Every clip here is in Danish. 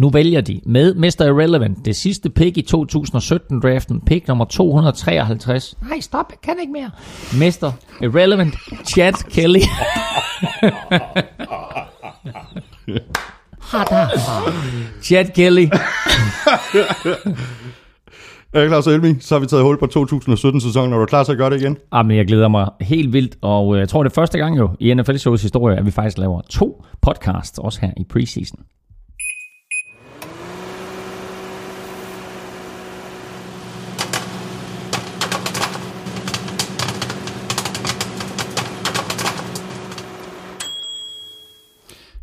Nu vælger de med Mr. Irrelevant, det sidste pick i 2017-draften, pick nummer 253. Nej, stop, jeg kan ikke mere. Mr. Irrelevant, Chad Kelly. Chad Kelly. Øh, Claus Elming, så har vi taget hul på 2017-sæsonen, og du er klar til at gøre det igen? Jamen, jeg glæder mig helt vildt, og øh, jeg tror, det er første gang jo i NFL-shows historie, at vi faktisk laver to podcasts, også her i preseason.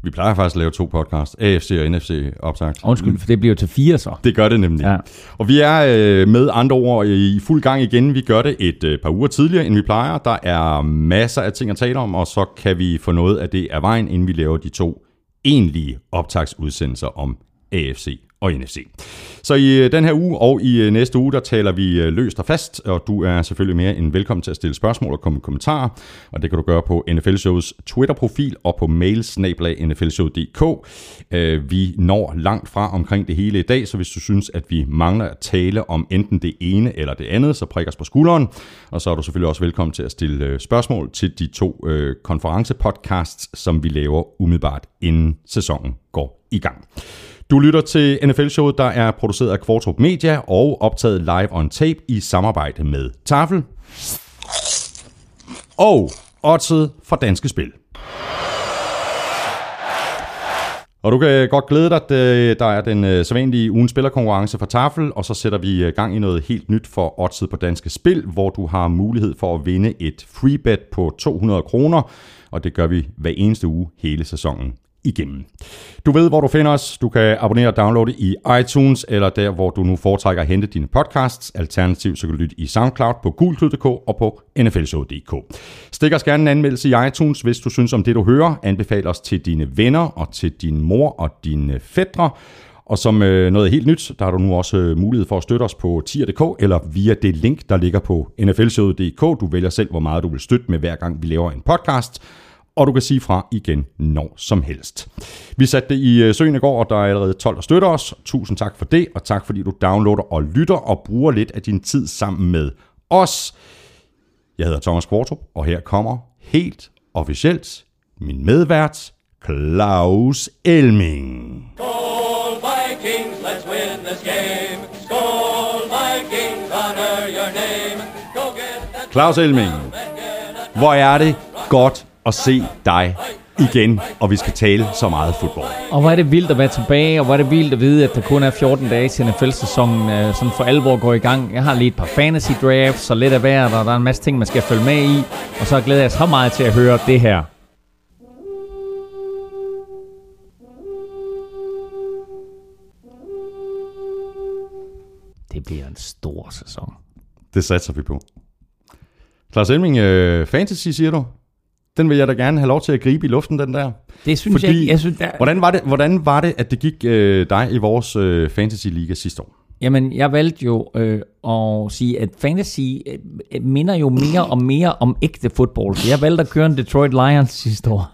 Vi plejer faktisk at lave to podcasts, AFC og NFC opsagt. Undskyld, for det bliver jo til fire så. Det gør det nemlig. Ja. Og vi er øh, med andre ord i fuld gang igen. Vi gør det et øh, par uger tidligere, end vi plejer. Der er masser af ting at tale om, og så kan vi få noget af det af vejen, inden vi laver de to egentlige optagsudsendelser om AFC og NFC. Så i øh, den her uge og i øh, næste uge, der taler vi øh, løst og fast, og du er selvfølgelig mere end velkommen til at stille spørgsmål og komme med kommentarer, og det kan du gøre på NFL Shows Twitter-profil og på mailsnablag.nflshow.dk. Øh, Vi når langt fra omkring det hele i dag, så hvis du synes, at vi mangler at tale om enten det ene eller det andet, så prik os på skulderen, og så er du selvfølgelig også velkommen til at stille spørgsmål til de to konferencepodcasts, som vi laver umiddelbart inden sæsonen går i gang. Du lytter til NFL-showet, der er produceret af Kvartrup Media og optaget live on tape i samarbejde med Tafel og Oddset fra Danske Spil. Og du kan godt glæde dig, at øh, der er den øh, sædvanlige ugen spillerkonkurrence for Tafel, og så sætter vi øh, gang i noget helt nyt for Oddset på Danske Spil, hvor du har mulighed for at vinde et free bet på 200 kroner, og det gør vi hver eneste uge hele sæsonen igennem. Du ved, hvor du finder os. Du kan abonnere og downloade i iTunes, eller der, hvor du nu foretrækker at hente dine podcasts. Alternativt så kan du lytte i SoundCloud på gulklyd.dk og på nflshow.dk. Stik os gerne en anmeldelse i iTunes, hvis du synes om det, du hører. Anbefal os til dine venner og til din mor og dine fædre. Og som øh, noget helt nyt, der har du nu også øh, mulighed for at støtte os på tier.dk eller via det link, der ligger på nflshowet.dk. Du vælger selv, hvor meget du vil støtte med hver gang, vi laver en podcast og du kan sige fra igen når som helst. Vi satte det i øh, søen i går, og der er allerede 12, der støtter os. Tusind tak for det, og tak fordi du downloader og lytter og bruger lidt af din tid sammen med os. Jeg hedder Thomas Kvartrup, og her kommer helt officielt min medvært, Claus Elming. Skål Vikings, let's win this game. Skål Vikings, honor your name. Go get that Claus Elming, hvor er det godt at se dig igen, og vi skal tale så meget fodbold. Og hvor er det vildt at være tilbage, og hvor er det vildt at vide, at der kun er 14 dage til NFL-sæsonen øh, sådan for alvor går i gang. Jeg har lige et par fantasy drafts, så lidt af hvert, og der er en masse ting, man skal følge med i. Og så glæder jeg så meget til at høre det her. Det bliver en stor sæson. Det satser vi på. Claus Elming, øh, fantasy siger du? Den vil jeg da gerne have lov til at gribe i luften, den der. Det synes jeg ikke. Jeg synes, der... Hvordan, var det, hvordan var det, at det gik øh, dig i vores øh, fantasy-liga sidste år? Jamen, jeg valgte jo øh, at sige, at fantasy øh, minder jo mere og mere om ægte fodbold. Så jeg valgte at køre en Detroit Lions sidste år.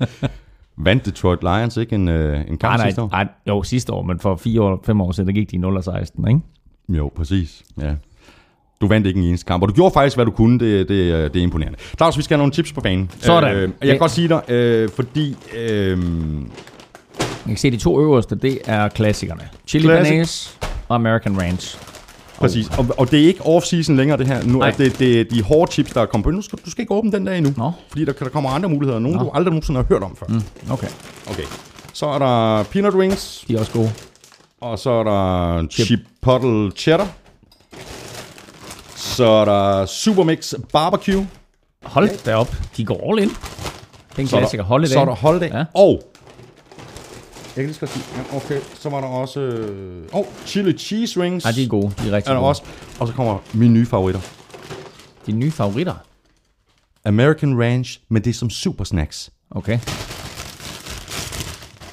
Vandt Detroit Lions ikke en, øh, en kamp Nej, nej, sidste år? nej, jo, sidste år, men for fire år, fem år siden, der gik de 0-16, ikke? Jo, præcis. Ja. Du vandt ikke en eneste kamp, og du gjorde faktisk, hvad du kunne. Det, det, øh, det er imponerende. Claus, vi skal have nogle tips på banen. Sådan. Øh, jeg kan godt sige dig, øh, fordi... Øh, Jeg kan se, de to øverste, det er klassikerne. Chili Classic. Bearnaise og American Ranch. Præcis, og, og det er ikke off-season længere det her. Nu Nej. er det, det er de hårde chips, der er kommet på. Nu skal, du skal ikke åbne den der endnu, Nå. fordi der, der kommer andre muligheder. Nogle, Nå. du aldrig nogensinde har hørt om før. Mm. Okay, Okay. Så er der peanut rings, de er også gode. og så er der chipotle cheddar. Så er der Supermix barbecue. Hold da op, de går all in. Det er en Så er klassiker. der, Holiday. så er der holiday. Ja. Ja. Og jeg kan lige så godt sige, ja, okay, så var der også, øh, oh, chili cheese rings. Nej, de er gode. De er rigtig er der gode. også. Og så kommer mine nye favoritter. De nye favoritter. American Ranch, men det er som super snacks. Okay.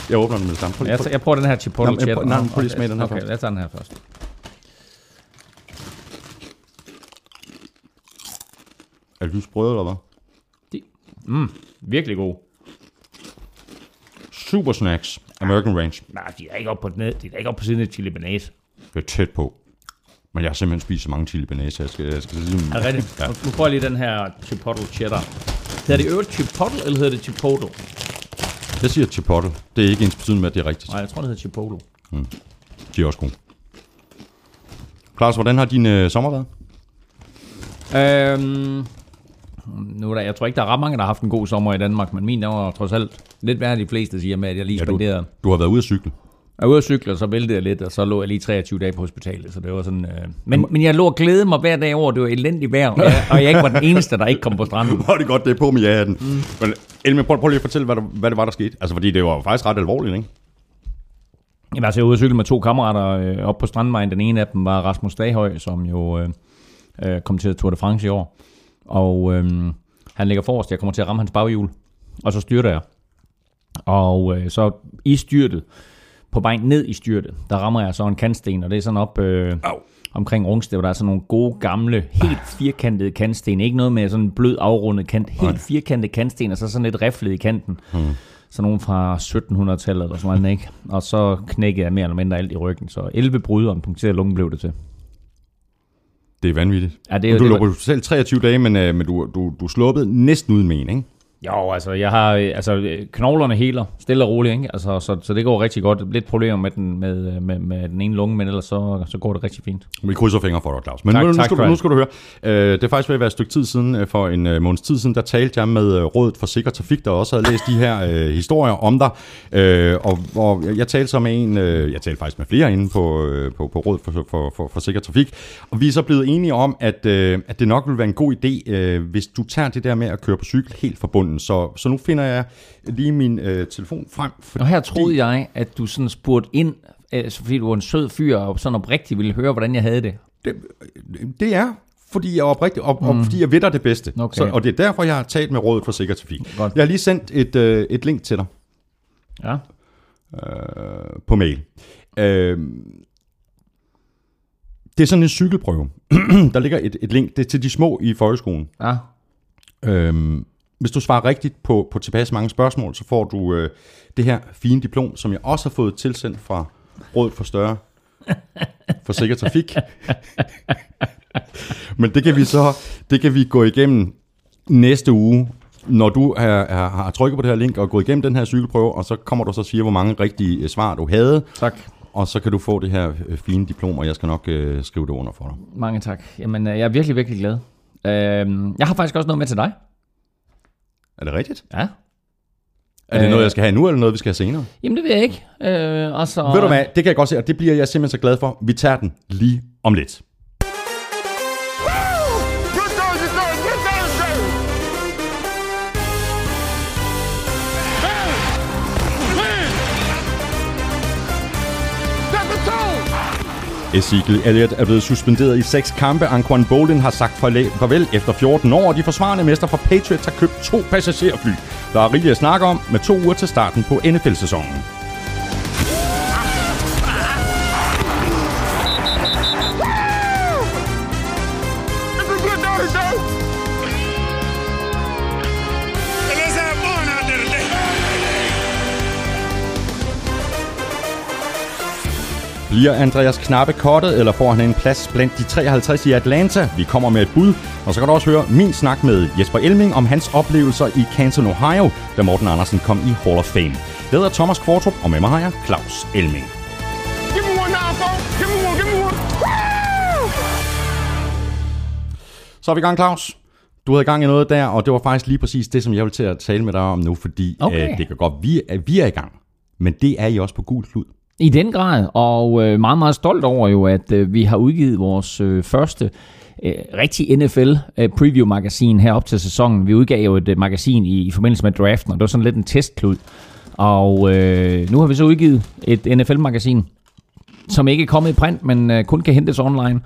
Jeg åbner den med det samme. Prøv Jeg, jeg prøver den her chipotle nej, men prøv lige Okay, smage den her Okay, først. jeg tager den her først. Er du sprød eller hvad? De, mm, virkelig god. Super snacks. American Range. Nej, de er ikke oppe på, ned, de er ikke oppe på siden af chili bearnaise. Det er tæt på. Men jeg har simpelthen spist så mange chili bearnaise, jeg skal, jeg skal ligesom... Er det rigtigt? Ja. Ja. Nu får jeg lige den her chipotle cheddar. Hedder det øvrigt chipotle, eller hedder det chipotle? Jeg siger chipotle. Det er ikke ens betydende med, at det er rigtigt. Nej, jeg tror, det hedder chipotle. De er også gode. Klaus, hvordan har din øh, sommer været? Øhm, nu er der, jeg tror ikke, der er ret mange, der har haft en god sommer i Danmark, men min der var trods alt lidt værre, de fleste siger med, at jeg lige Ja, ja, du- spenderede. Du har været ude at cykle. Jeg var ude at cykle, og så væltede jeg lidt, og så lå jeg lige 23 dage på hospitalet, så det var sådan... Øh... Men, men jeg lå og glædede mig hver dag over, det var elendigt vejr, og jeg, og jeg ikke var den eneste, der ikke kom på stranden. Hvor er det godt, det er på med ja-hatten. Mm. Men Elme, prøv, prøv lige at fortælle, hvad, der, hvad det var, der skete. Altså, fordi det var faktisk ret alvorligt, ikke? Altså, jeg var ude at cykle med to kammerater øh, op på Strandvejen. Den ene af dem var Rasmus Daghøj, som jo øh, øh, kom til Tour de France i år. Og øh, han ligger forrest. Jeg kommer til at ramme hans baghjul. Og så styrter jeg. Og øh, så i styrtet, på vej ned i styrtet, der rammer jeg så en kantsten, og det er sådan op øh, Au. omkring Rungsted, hvor der er sådan nogle gode, gamle, helt firkantede kantsten. Ikke noget med sådan en blød, afrundet kant. Helt firkantede kantsten, og så sådan lidt riflet i kanten. Hmm. Sådan nogle fra 1700-tallet eller sådan noget, ikke? Og så knækkede jeg mere eller mindre alt i ryggen. Så 11 brud og en punkteret lunge blev det til. Det er vanvittigt. Ja, det, er- du det var- på hospital 23 dage, men, øh, men du, du, du sluppede næsten uden ikke? Jo, altså, jeg har, altså, knoglerne heler, stille og roligt, ikke? Altså, så, så det går rigtig godt. Lidt problemer med den, med, med, med den ene lunge, men ellers så, så går det rigtig fint. Vi krydser fingre for dig, Claus. Men Tak, nu, nu, tak skal for du, nu skal du høre. Øh, det er faktisk ved at være et stykke tid siden, øh, for en øh, måneds tid siden, der talte jeg med øh, Rådet for Sikker Trafik, der også havde læst de her øh, historier om dig. Øh, og hvor jeg, talte så med en, øh, jeg talte faktisk med flere inde på, øh, på, på Rådet for, for, for, for Sikker Trafik, og vi er så blevet enige om, at, øh, at det nok vil være en god idé, øh, hvis du tager det der med at køre på cykel helt forbundet. Så, så nu finder jeg lige min øh, telefon frem. Fordi, Og her troede jeg, at du sådan spurgte ind, altså, fordi du var en sød fyr, og sådan oprigtigt ville høre, hvordan jeg havde det. Det, det er, fordi jeg er oprigtig, og, mm. og fordi jeg ved dig det bedste. Okay. Så, og det er derfor, jeg har talt med Rådet for Sikker Trafik. Godt. Jeg har lige sendt et, øh, et link til dig Ja. øh, på mail. Øh, det er sådan en cykelprøve. der ligger et, et link, det er til de små i folkeskolen. Ja. Øhm, hvis du svarer rigtigt på, på tilpas mange spørgsmål, så får du øh, det her fine diplom, som jeg også har fået tilsendt fra Rådet for Større for Sikker Trafik. Men det kan vi så det kan vi gå igennem næste uge, når du er, er, har trykket på det her link og gået igennem den her cykelprøve, og så kommer du så og siger, hvor mange rigtige øh, svar du havde, Tak. og så kan du få det her øh, fine diplom, og jeg skal nok øh, skrive det under for dig. Mange tak. Jamen, øh, jeg er virkelig, virkelig glad. Øhm, jeg har faktisk også noget med til dig. Er det rigtigt? Ja. Er det Øh. noget, jeg skal have nu, eller noget, vi skal have senere? Jamen, det ved jeg ikke. Øh, og så, Ved du hvad, det kan jeg godt se, og det bliver jeg simpelthen så glad for. Vi tager den lige om lidt. Ezekiel Elliott er blevet suspenderet i seks kampe. Anquan Bolin har sagt farvel efter 14 år, og de forsvarende mester fra Patriots har købt to passagerfly. Der er rigeligt at snakke om med to uger til starten på NFL-sæsonen. Bliver Andreas Knappe kottet, eller får han en plads blandt de 53 i Atlanta? Vi kommer med et bud, og så kan du også høre min snak med Jesper Elming om hans oplevelser i Canton, Ohio, da Morten Andersen kom i Hall of Fame. Jeg hedder Thomas Kvartrup, og med mig har jeg Claus Elming. Give me one now, folks. Give me one, give me one. Woo! Så er vi i gang, Claus. Du havde gang i noget der, og det var faktisk lige præcis det, som jeg vil til at tale med dig om nu, fordi Okay. øh, det kan godt, vi er, vi er i gang. Men det er I også på gul klud. I den grad, og øh, meget, meget stolt over jo, at øh, vi har udgivet vores øh, første øh, rigtig NFL øh, preview-magasin herop til sæsonen. Vi udgav jo et øh, magasin i, i forbindelse med draften, og det var sådan lidt en testklud. Og øh, nu har vi så udgivet et NFL-magasin, som ikke er kommet i print, men øh, kun kan hentes online.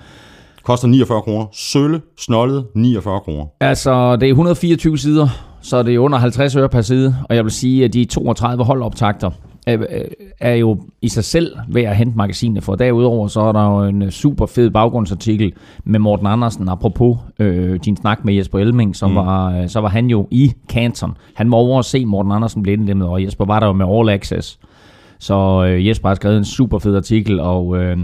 Koster 49 kroner. Sølle, snollet, 49 kroner. Altså, det er 124 sider, så det er under 50 øre per side, og jeg vil sige, at de 32 holdoptagter er, er jo i sig selv ved at hente magasinet, for derudover så er der jo en super fed baggrundsartikel med Morten Andersen, apropos øh, din snak med Jesper Elming, som mm. var, øh, så var han jo i Canton. Han var over at se Morten Andersen blive indlemmet, og Jesper var der jo med All Access. Så øh, Jesper har skrevet en super fed artikel, og øh,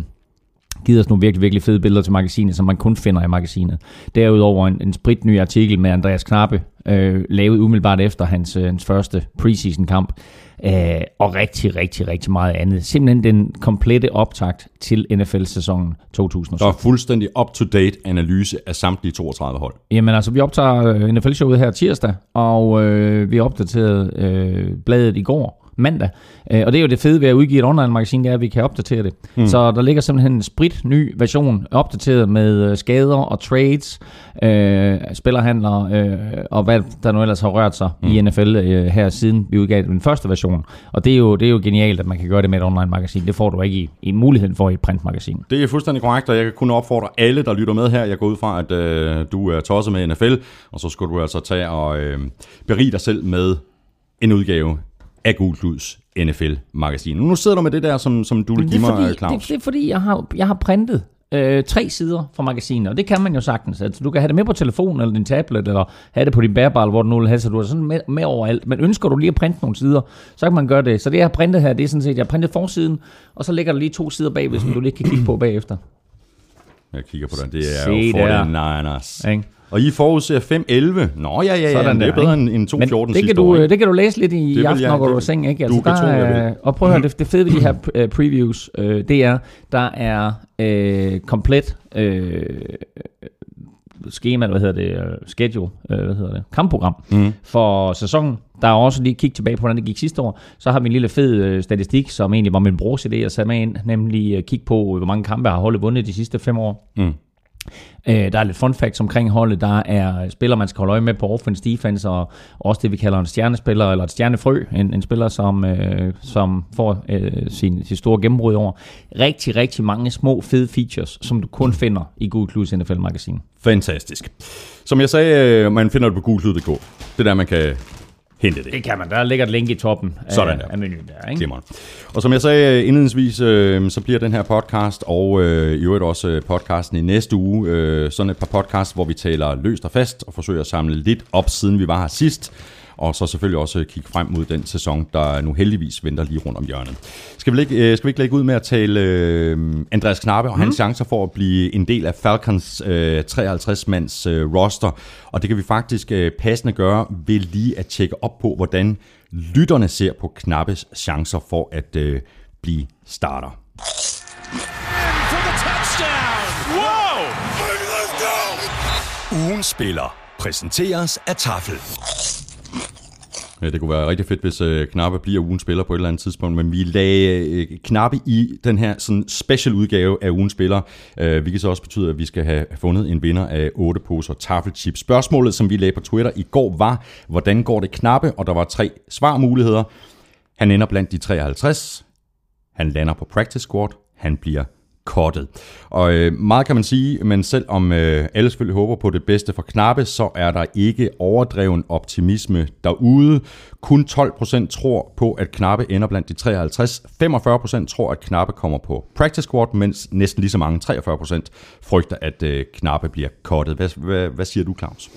givet os nogle virkelig, virkelig fede billeder til magasinet, som man kun finder i magasinet. Derudover en, en spritny artikel med Andreas Knappe, øh, lavet umiddelbart efter hans, øh, hans første preseason kamp, øh, og rigtig, rigtig, rigtig meget andet. Simpelthen den komplette optakt til NFL-sæsonen 2017. Der er fuldstændig up-to-date analyse af samtlige 32 hold. Jamen altså, vi optager øh, NFL-showet her tirsdag, og øh, vi opdaterede øh, bladet i går, mandag. Øh, og det er jo det fede ved at udgive et online-magasin, det er, at vi kan opdatere det. Mm. Så der ligger simpelthen en sprit ny version, opdateret med øh, skader og trades, øh, spillerhandler øh, og hvad der nu ellers har rørt sig mm. i NFL øh, her siden vi udgav den første version. Og det er, jo, det er jo genialt, at man kan gøre det med et online-magasin. Det får du ikke i, i muligheden for i et printmagasin. Det er fuldstændig korrekt, og jeg kan kun opfordre alle, der lytter med her. Jeg går ud fra, at øh, du er tosset med NFL, og så skulle du altså tage og øh, berige dig selv med en udgave af Gul Kluds NFL-magasin. Nu sidder du med det der, som, som du vil give mig, Claus. Det, det er fordi, jeg har, jeg har printet øh, tre sider fra magasinet, og det kan man jo sagtens. Altså, du kan have det med på telefonen eller din tablet, eller have det på din bærball, hvor du nu vil have, så du er sådan med, med overalt. Men ønsker du lige at printe nogle sider, så kan man gøre det. Så det, jeg har printet her, det er sådan set, jeg har printet forsiden, og så ligger der lige to sider bagved, som du lige kan kigge på bagefter. Jeg kigger på den. Det er Se jo. 49ers. Ikke? Og I forudser 5-11. Nå ja, ja, ja. Sådan det er der, bedre ikke? end, end 2-14 Men det sidste kan, du, år. ikke? det kan du læse lidt i, i aften, når du går i seng. Ikke? Altså, du kan der tro, er, vil. og prøv at høre, det, det fede ved de her øh, previews, øh, det er, der er øh, komplet øh, schema, hvad hedder det, øh, schedule, øh, hvad hedder det, kampprogram mm. for sæsonen. Der er også lige kig tilbage på, hvordan det gik sidste år. Så har vi en lille fed øh, statistik, som egentlig var min brors idé at sætte med ind, nemlig øh, kig på, hvor mange kampe har holdet vundet de sidste fem år. Mm. Øh, der er lidt fun facts omkring holdet. Der er spillere, man skal holde øje med på offense defense, og også det, vi kalder en stjernespiller, eller et stjernefrø. En, en spiller, som, øh, som får øh, sin, sin store gennembrud over. Rigtig, rigtig mange små, fede features, som du kun finder i Google Clues NFL-magasin. Fantastisk. Som jeg sagde, øh, man finder det på gulklyd.dk. Det er der, man kan hente det. Det kan man. Der ligger et link i toppen af, Sådan der. af menuen der. Ikke? Glimrende. Og som jeg sagde øh, indledningsvis, øh, så bliver den her podcast, og øh, i øvrigt også øh, podcasten i næste uge, øh, sådan et par podcasts, hvor vi taler løst og fast, og forsøger at samle lidt op, siden vi var her sidst. Og så selvfølgelig også kigge frem mod den sæson, der nu heldigvis venter lige rundt om hjørnet. Skal vi, ikke, øh, skal vi ikke lægge ud med at tale øh, Andreas Knappe og hans chancer for at blive en del af Falcons øh, 53-mands øh, roster? Og det kan vi faktisk øh, passende gøre ved lige at tjekke op på, hvordan lytterne ser på Knappes chancer for at øh, blive starter. Ugen spiller præsenteres af Tafel. Ja, det kunne være rigtig fedt, hvis øh, Knappe bliver ugens spiller på et eller andet tidspunkt, men vi lagde øh, Knappe i den her sådan special udgave af ugens spiller, øh, hvilket så også betyder, at vi skal have fundet en vinder af 8 poser taffelchips. Spørgsmålet, som vi lagde på Twitter i går, var, hvordan går det Knappe? Og der var tre svarmuligheder. Han ender blandt de 53. Han lander på practice squad. Han bliver kottet. Og øh, meget kan man sige, men selvom øh, alle selvfølgelig håber på det bedste for Knappe, så er der ikke overdreven optimisme derude. Kun 12% tror på, at Knappe ender blandt de 53. 45% tror, at Knappe kommer på practice squad, mens næsten lige så mange, 43%, frygter, at øh, Knappe bliver kottet. Hvad, hvad, hvad siger du, Claus?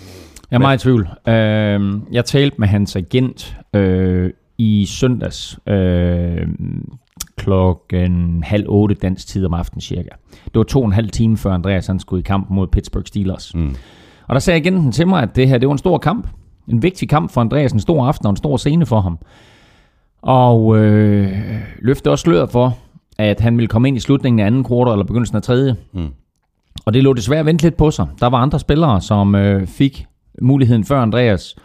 Jeg er meget i tvivl. Øh, jeg talte med hans agent øh, i søndags øh, klokken halv otte dansk tid om aftenen cirka. Det var to og en halv time før Andreas han skulle i kamp mod Pittsburgh Steelers. Mm. Og der sagde agenten til mig, at det her det var en stor kamp. En vigtig kamp for Andreas, en stor aften og en stor scene for ham. Og øh, løfte også sløret for, at han ville komme ind i slutningen af anden kvartal eller begyndelsen af tredje. Mm. Og det lå desværre vente lidt på sig. Der var andre spillere, som øh, fik muligheden før Andreas.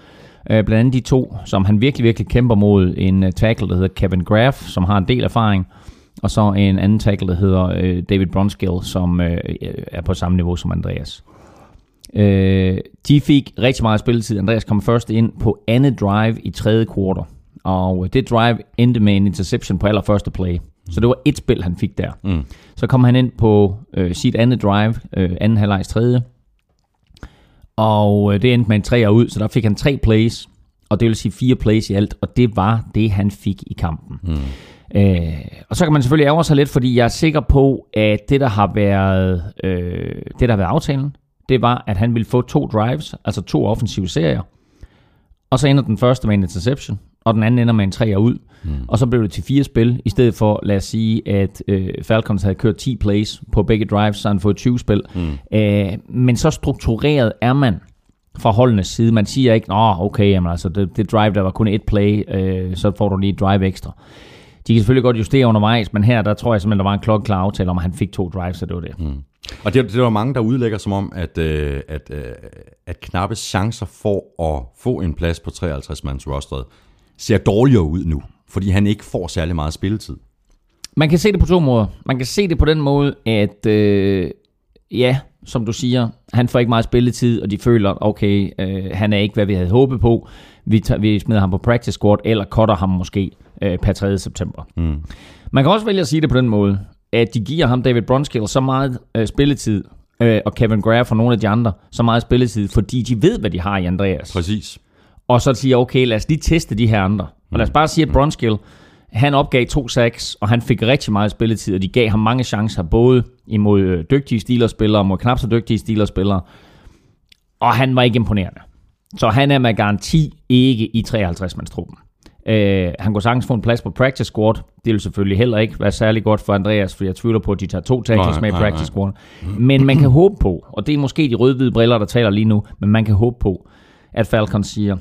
Øh, blandt andet de to, som han virkelig, virkelig kæmper mod. En uh, tackle, der hedder Kevin Graff, som har en del erfaring. Og så en anden tackle, der hedder øh, David Bronskill, som øh, er på samme niveau som Andreas. Øh, de fik rigtig meget spilletid. Andreas kom først ind på andet drive i tredje kvartal. Og det drive endte med en interception på allerførste play. Så det var et spil, han fik der. Mm. Så kom han ind på øh, sit andet drive, øh, anden halvlejs tredje. Og øh, det endte med en træer ud, så der fik han tre plays. Og det vil sige fire plays i alt. Og det var det, han fik i kampen. Mm. Øh, og så kan man selvfølgelig ærge sig lidt, fordi jeg er sikker på, at det, der har været, øh, det, der har været aftalen, det var, at han ville få to drives, altså to offensive serier. Og så ender den første med en interception, og den anden ender med en træer ud. Mm. Og så blev det til fire spil, i stedet for, lad os sige, at øh, Falcons havde kørt 10 plays på begge drives, så han fået 20 spil. Mm. Øh, men så struktureret er man fra holdenes side. Man siger ikke, nå okay, jamen, altså, det, det drive, der var kun et play, øh, så får du lige et drive ekstra. De kan selvfølgelig godt justere undervejs, men her, der tror jeg simpelthen, der var en klokkeklar aftale om, at han fik to drives, så det var det. Mm. Og det, det er der mange, der udlægger som om, at, øh, at, øh, at knappe chancer for at få en plads på 53-mands rosteret ser dårligere ud nu, fordi han ikke får særlig meget spilletid. Man kan se det på to måder. Man kan se det på den måde, at øh, ja, som du siger, han får ikke meget spilletid, og de føler, okay, øh, han er ikke, hvad vi havde håbet på. Vi, tager, vi smider ham på practice squad, eller cutter ham måske øh, per 3. september. Mm. Man kan også vælge at sige det på den måde, at de giver ham David Bronskill så meget øh, spilletid, øh, og Kevin Graff og nogle af de andre så meget spilletid, fordi de ved, hvad de har i Andreas. Præcis. Og så siger okay, lad os lige teste de her andre. Og lad os bare sige, at Bronskill, han opgav to sacks, og han fik rigtig meget spilletid, og de gav ham mange chancer, både imod øh, dygtige Steelers-spillere og mod knap så dygtige Steelers-spillere. Og han var ikke imponerende. Så han er med garanti ikke i 53-mandstruppen. Øh, han kunne sagtens få en plads på practice squad. Det vil selvfølgelig heller ikke være særlig godt for Andreas, for jeg tvivler på, at de tager to tackles med i practice squad. Men man kan håbe på, og det er måske de rød-hvide briller, der taler lige nu, men man kan håbe på, at Falcons siger,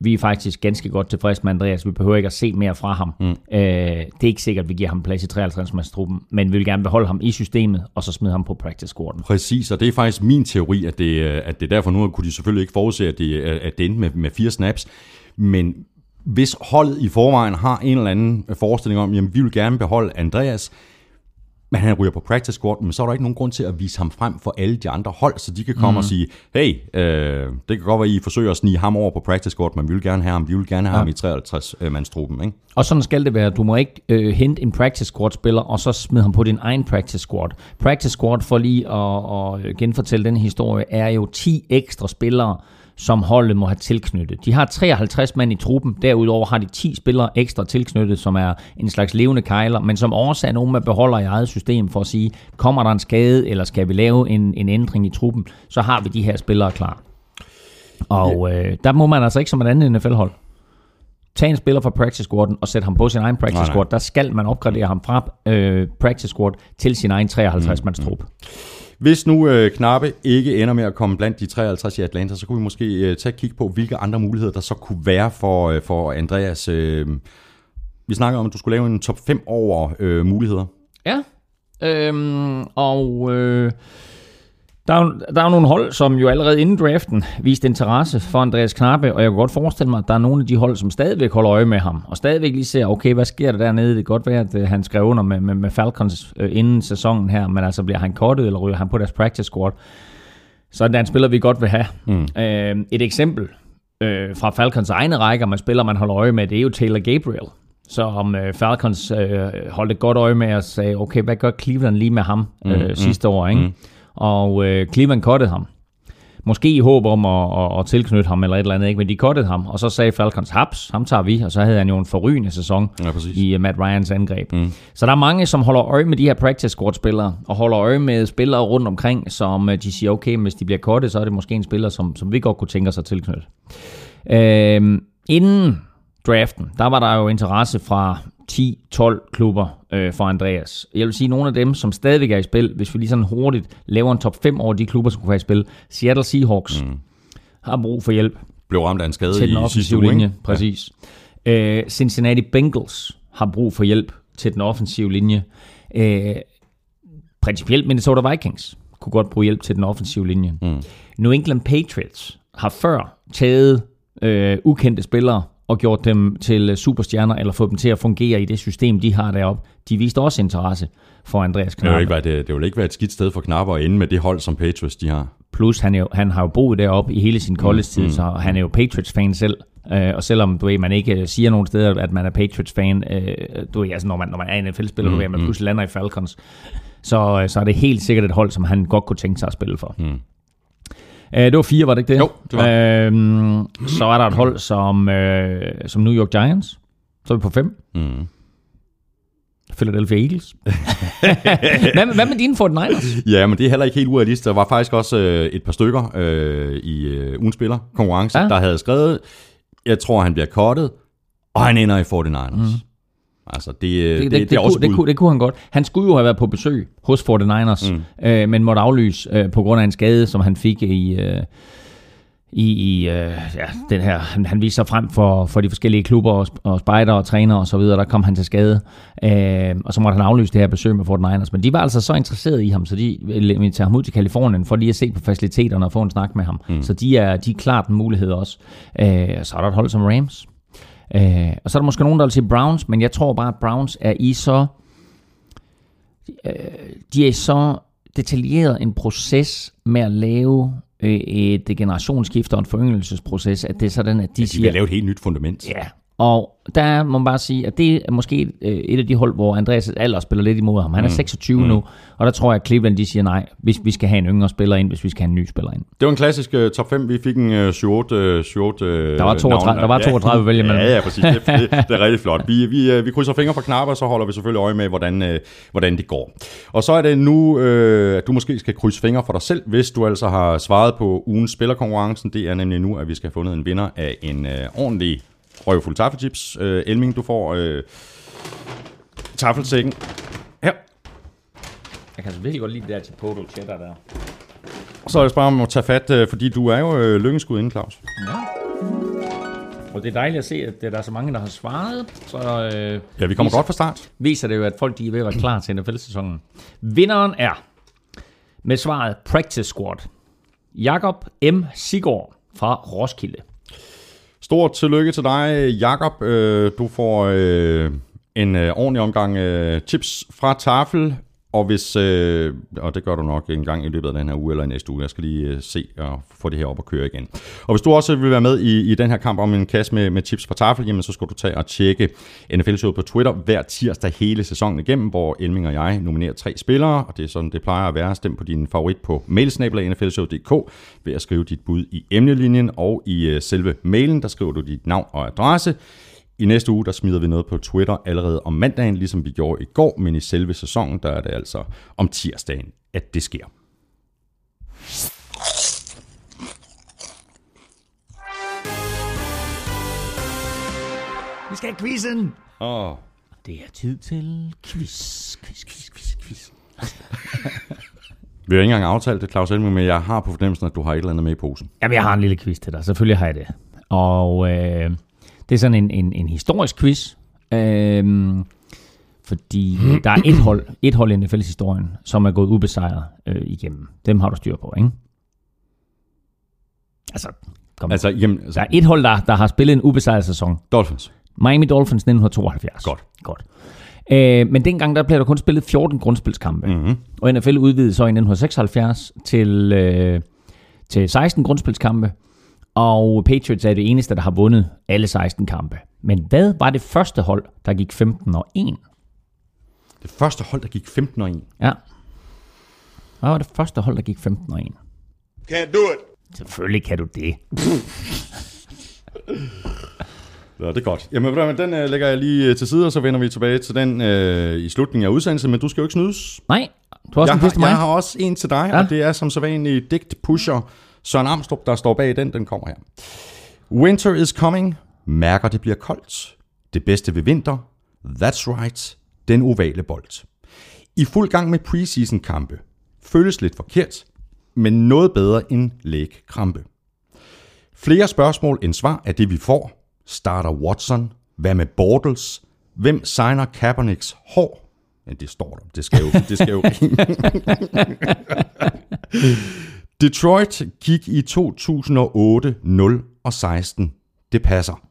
vi er faktisk ganske godt tilfredse med Andreas. Vi behøver ikke at se mere fra ham. Mm. Øh, det er ikke sikkert, at vi giver ham plads i 53 truppen men vi vil gerne beholde ham i systemet, og så smide ham på practice squaden. Præcis, og det er faktisk min teori, at det, at det derfor nu kunne de selvfølgelig ikke forudse, at det, at det endte med, med fire snaps. Men hvis holdet i forvejen har en eller anden forestilling om, at vi vil gerne beholde Andreas, men han ryger på practice squad, men så er der ikke nogen grund til at vise ham frem for alle de andre hold, så de kan komme mm. og sige, hey, øh, det kan godt være, at I forsøger at snige ham over på practice squad, men vi vil gerne have ham, vi vil gerne have ja. ham i 53-mandstruppen. Ikke? Og sådan skal det være. Du må ikke øh, hente en practice squad-spiller, og så smide ham på din egen practice squad. Practice squad, for lige at, at genfortælle den historie, er jo 10 ekstra spillere, som holdet må have tilknyttet. De har 53 mand i truppen, derudover har de 10 spillere ekstra tilknyttet, som er en slags levende kejler, men som også er nogen, man beholder i eget system for at sige, kommer der en skade, eller skal vi lave en, en ændring i truppen, så har vi de her spillere klar. Og øh, der må man altså ikke som en anden NFL-hold tage en spiller fra practice squaden og sætte ham på sin egen practice squad. Der skal man opgradere ham fra øh, practice squad til sin egen 53-mands trup. Mm. Hvis nu øh, Knappe ikke ender med at komme blandt de 53 i Atlanta, så kunne vi måske øh, tage et kig på, hvilke andre muligheder der så kunne være for, øh, for Andreas. Øh, vi snakker om, at du skulle lave en top 5 over øh, muligheder. Ja, øhm, og... Øh der er, der er nogle hold, som jo allerede inden draften viste interesse for Andreas Knappe, og jeg kan godt forestille mig, at der er nogle af de hold, som stadigvæk holder øje med ham, og stadigvæk lige ser, okay, hvad sker der dernede? Det kan godt være, at øh, han skrev under med, med, med Falcons øh, inden sæsonen her, men altså bliver han kortet, eller ryger han på deres practice squad? Så er det en spiller, vi godt vil have. Mm. Øh, et eksempel øh, fra Falcons egne rækker med spiller, man holder øje med, det er jo Taylor Gabriel. Så om øh, Falcons øh, holdt et godt øje med og sagde, okay, hvad gør Cleveland lige med ham øh, mm, sidste år, ikke? Mm og øh, Cleveland cuttede ham. Måske i håb om at, at, at tilknytte ham eller et eller andet, ikke? men de cuttede ham, og så sagde Falcons, haps, ham tager vi, og så havde han jo en forrygende sæson ja, i uh, Matt Ryans angreb. Mm. Så der er mange, som holder øje med de her practice squad spillere, og holder øje med spillere rundt omkring, som uh, de siger, okay, hvis de bliver cuttet, så er det måske en spiller, som, som vi godt kunne tænke os at tilknytte. Øh, inden draften, der var der jo interesse fra 10-12 klubber øh, for Andreas. Jeg vil sige, nogle af dem, som stadigvæk er i spil, hvis vi lige sådan hurtigt laver en top 5 over de klubber, som kunne være i spil. Seattle Seahawks mm. har brug for hjælp. Blev ramt af en skade til den i sidste linje, uge, præcis. Ja. Uh, Cincinnati Bengals har brug for hjælp til den offensive linje. Uh, principielt Minnesota Vikings kunne godt bruge hjælp til den offensive linje. Mm. New England Patriots har før taget uh, ukendte spillere og gjort dem til superstjerner, eller fået dem til at fungere i det system, de har deroppe. De viste også interesse for Andreas Knapper. Det vil, ikke være, det, det vil ikke være et skidt sted for Knapper at ende med det hold, som Patriots de har. Plus, han, jo, han har jo boet deroppe i hele sin college-tid, mm, så han er jo Patriots-fan selv. Uh, og selvom du ved, man ikke siger nogen steder, at man er Patriots-fan, uh, du ved, altså, når, man, når man er en NFL-spiller, mm, du ved, man mm. pludselig lander i Falcons, så, så er det helt sikkert et hold, som han godt kunne tænke sig at spille for. Mm. Uh, det var fire, var det ikke det? Jo, det var. Uh, så er der et hold som, uh, som New York Giants. Så er vi på fem. Mm. Philadelphia Eagles. hvad, hvad med dine 49ers? Ja, men det er heller ikke helt urealistisk. Der var faktisk også øh, et par stykker øh, i øh, ugen spiller konkurrence, ja. der havde skrevet, jeg tror, han bliver kottet, Og han ender i 49ers. Mm. Altså, det, det, det, det, det, er også kunne, det, kunne, det kunne han godt. Han skulle jo have været på besøg hos 49ers, mm. øh, men måtte aflyse øh, på grund af en skade, som han fik i... Øh, i, i øh, ja, den her, han, han viste sig frem for, for de forskellige klubber og, og spejder og træner og så videre, der kom han til skade, øh, og så måtte han aflyse det her besøg med Fort Niners, men de var altså så interesserede i ham, så de ville invitere ham ud til Kalifornien for lige at se på faciliteterne og få en snak med ham, mm. så de er, de er klart en mulighed også. Øh, så er der et hold som Rams, øh, og så er der måske nogen, der vil sige Browns, men jeg tror bare, at Browns er i så, øh, de er i så detaljeret en proces med at lave øh, et generationsskifte og en foryngelsesproces, at det er sådan, at de, ja, de siger... vil lave et helt nyt fundament. Ja, og der må man bare sige, at det er måske et, øh, et af de hold, hvor Andreas alder spiller lidt imod ham. Han er 26 mm. nu, og der tror jeg, at Cleveland de siger nej, hvis vi skal have en yngre spiller ind, hvis vi skal have en ny spiller ind. Det var en klassisk uh, top 5. Vi fik en uh, short, uh, short uh, Der var 32, der var 32 ja, vælge mellem. Ja, ja, præcis. Det, det, det er rigtig flot. Vi, vi, uh, vi krydser fingre for knapper, og så holder vi selvfølgelig øje med, hvordan, uh, hvordan det går. Og så er det nu, uh, at du måske skal krydse fingre for dig selv, hvis du altså har svaret på ugens spillerkonkurrencen. Det er nemlig nu, at vi skal have fundet en vinder af en uh, ordentlig røvfuld taffelchips. Øh, Elming, du får øh, taffelsækken. Her. Jeg kan altså virkelig godt lide det der til Poto Cheddar der. Så er det bare om at tage fat, øh, fordi du er jo øh, lykkenskud inden, Claus. Ja. Og det er dejligt at se, at der er så mange, der har svaret. Så, øh, ja, vi kommer viser, godt fra start. Viser det jo, at folk de er ved at være klar til NFL-sæsonen. Vinderen er med svaret Practice Squad. Jakob M. Sigård fra Roskilde. Stort tillykke til dig, Jakob. Øh, du får øh, en øh, ordentlig omgang øh, chips fra Tafel. Og hvis, øh, og det gør du nok en gang i løbet af den her uge eller næste uge, jeg skal lige øh, se og få det her op og køre igen. Og hvis du også vil være med i, i den her kamp om en kasse med, med chips på tafel, jamen så skal du tage og tjekke NFL-showet på Twitter hver tirsdag hele sæsonen igennem, hvor Elming og jeg nominerer tre spillere, og det er sådan, det plejer at være. Stem på din favorit på mailsnabler.nflshow.dk ved at skrive dit bud i emnelinjen, og i øh, selve mailen, der skriver du dit navn og adresse. I næste uge, der smider vi noget på Twitter allerede om mandagen, ligesom vi gjorde i går, men i selve sæsonen, der er det altså om tirsdagen, at det sker. Vi skal have quizzen! Åh. Oh. Det er tid til quiz, quiz, quiz, quiz, quiz. Vi har ikke engang aftalt det, Claus Elming, men jeg har på fornemmelsen, at du har et eller andet med i posen. Jamen, jeg har en lille quiz til dig. Selvfølgelig har jeg det. Og øh, det er sådan en, en, en historisk quiz, øhm, fordi der er et hold, et hold i NFL's historien, som er gået ubesejret øh, igennem. Dem har du styr på, ikke? Altså, kom altså, jamen, altså, der er et hold, der, der har spillet en ubesejret sæson. Dolphins. Miami Dolphins 1972. Godt. Godt. Øh, men dengang der blev der kun spillet 14 grundspilskampe. Mm-hmm. Og NFL udvidede så i 1976 til, øh, til 16 grundspilskampe og Patriots er det eneste, der har vundet alle 16 kampe. Men hvad var det første hold, der gik 15 og 1? Det første hold, der gik 15 og 1? Ja. Hvad var det første hold, der gik 15 og 1? Can't do it. Selvfølgelig kan du det. Ja, det er godt. Jamen, den uh, lægger jeg lige uh, til side, og så vender vi tilbage til den uh, i slutningen af udsendelsen, men du skal jo ikke snydes. Nej, du har også jeg en har, til mig. Jeg har også en til dig, ja. og det er som så vanligt digt pusher Søren Amstrup, der står bag den, den kommer her. Winter is coming. Mærker, det bliver koldt. Det bedste ved vinter. That's right. Den ovale bold. I fuld gang med preseason kampe. Føles lidt forkert, men noget bedre end lægkrampe. Flere spørgsmål end svar er det, vi får. Starter Watson? Hvad med Bortles? Hvem signer Kaepernicks hår? Men det står der. Det skal jo, det skal jo Detroit gik i 2008 0 og 16. Det passer.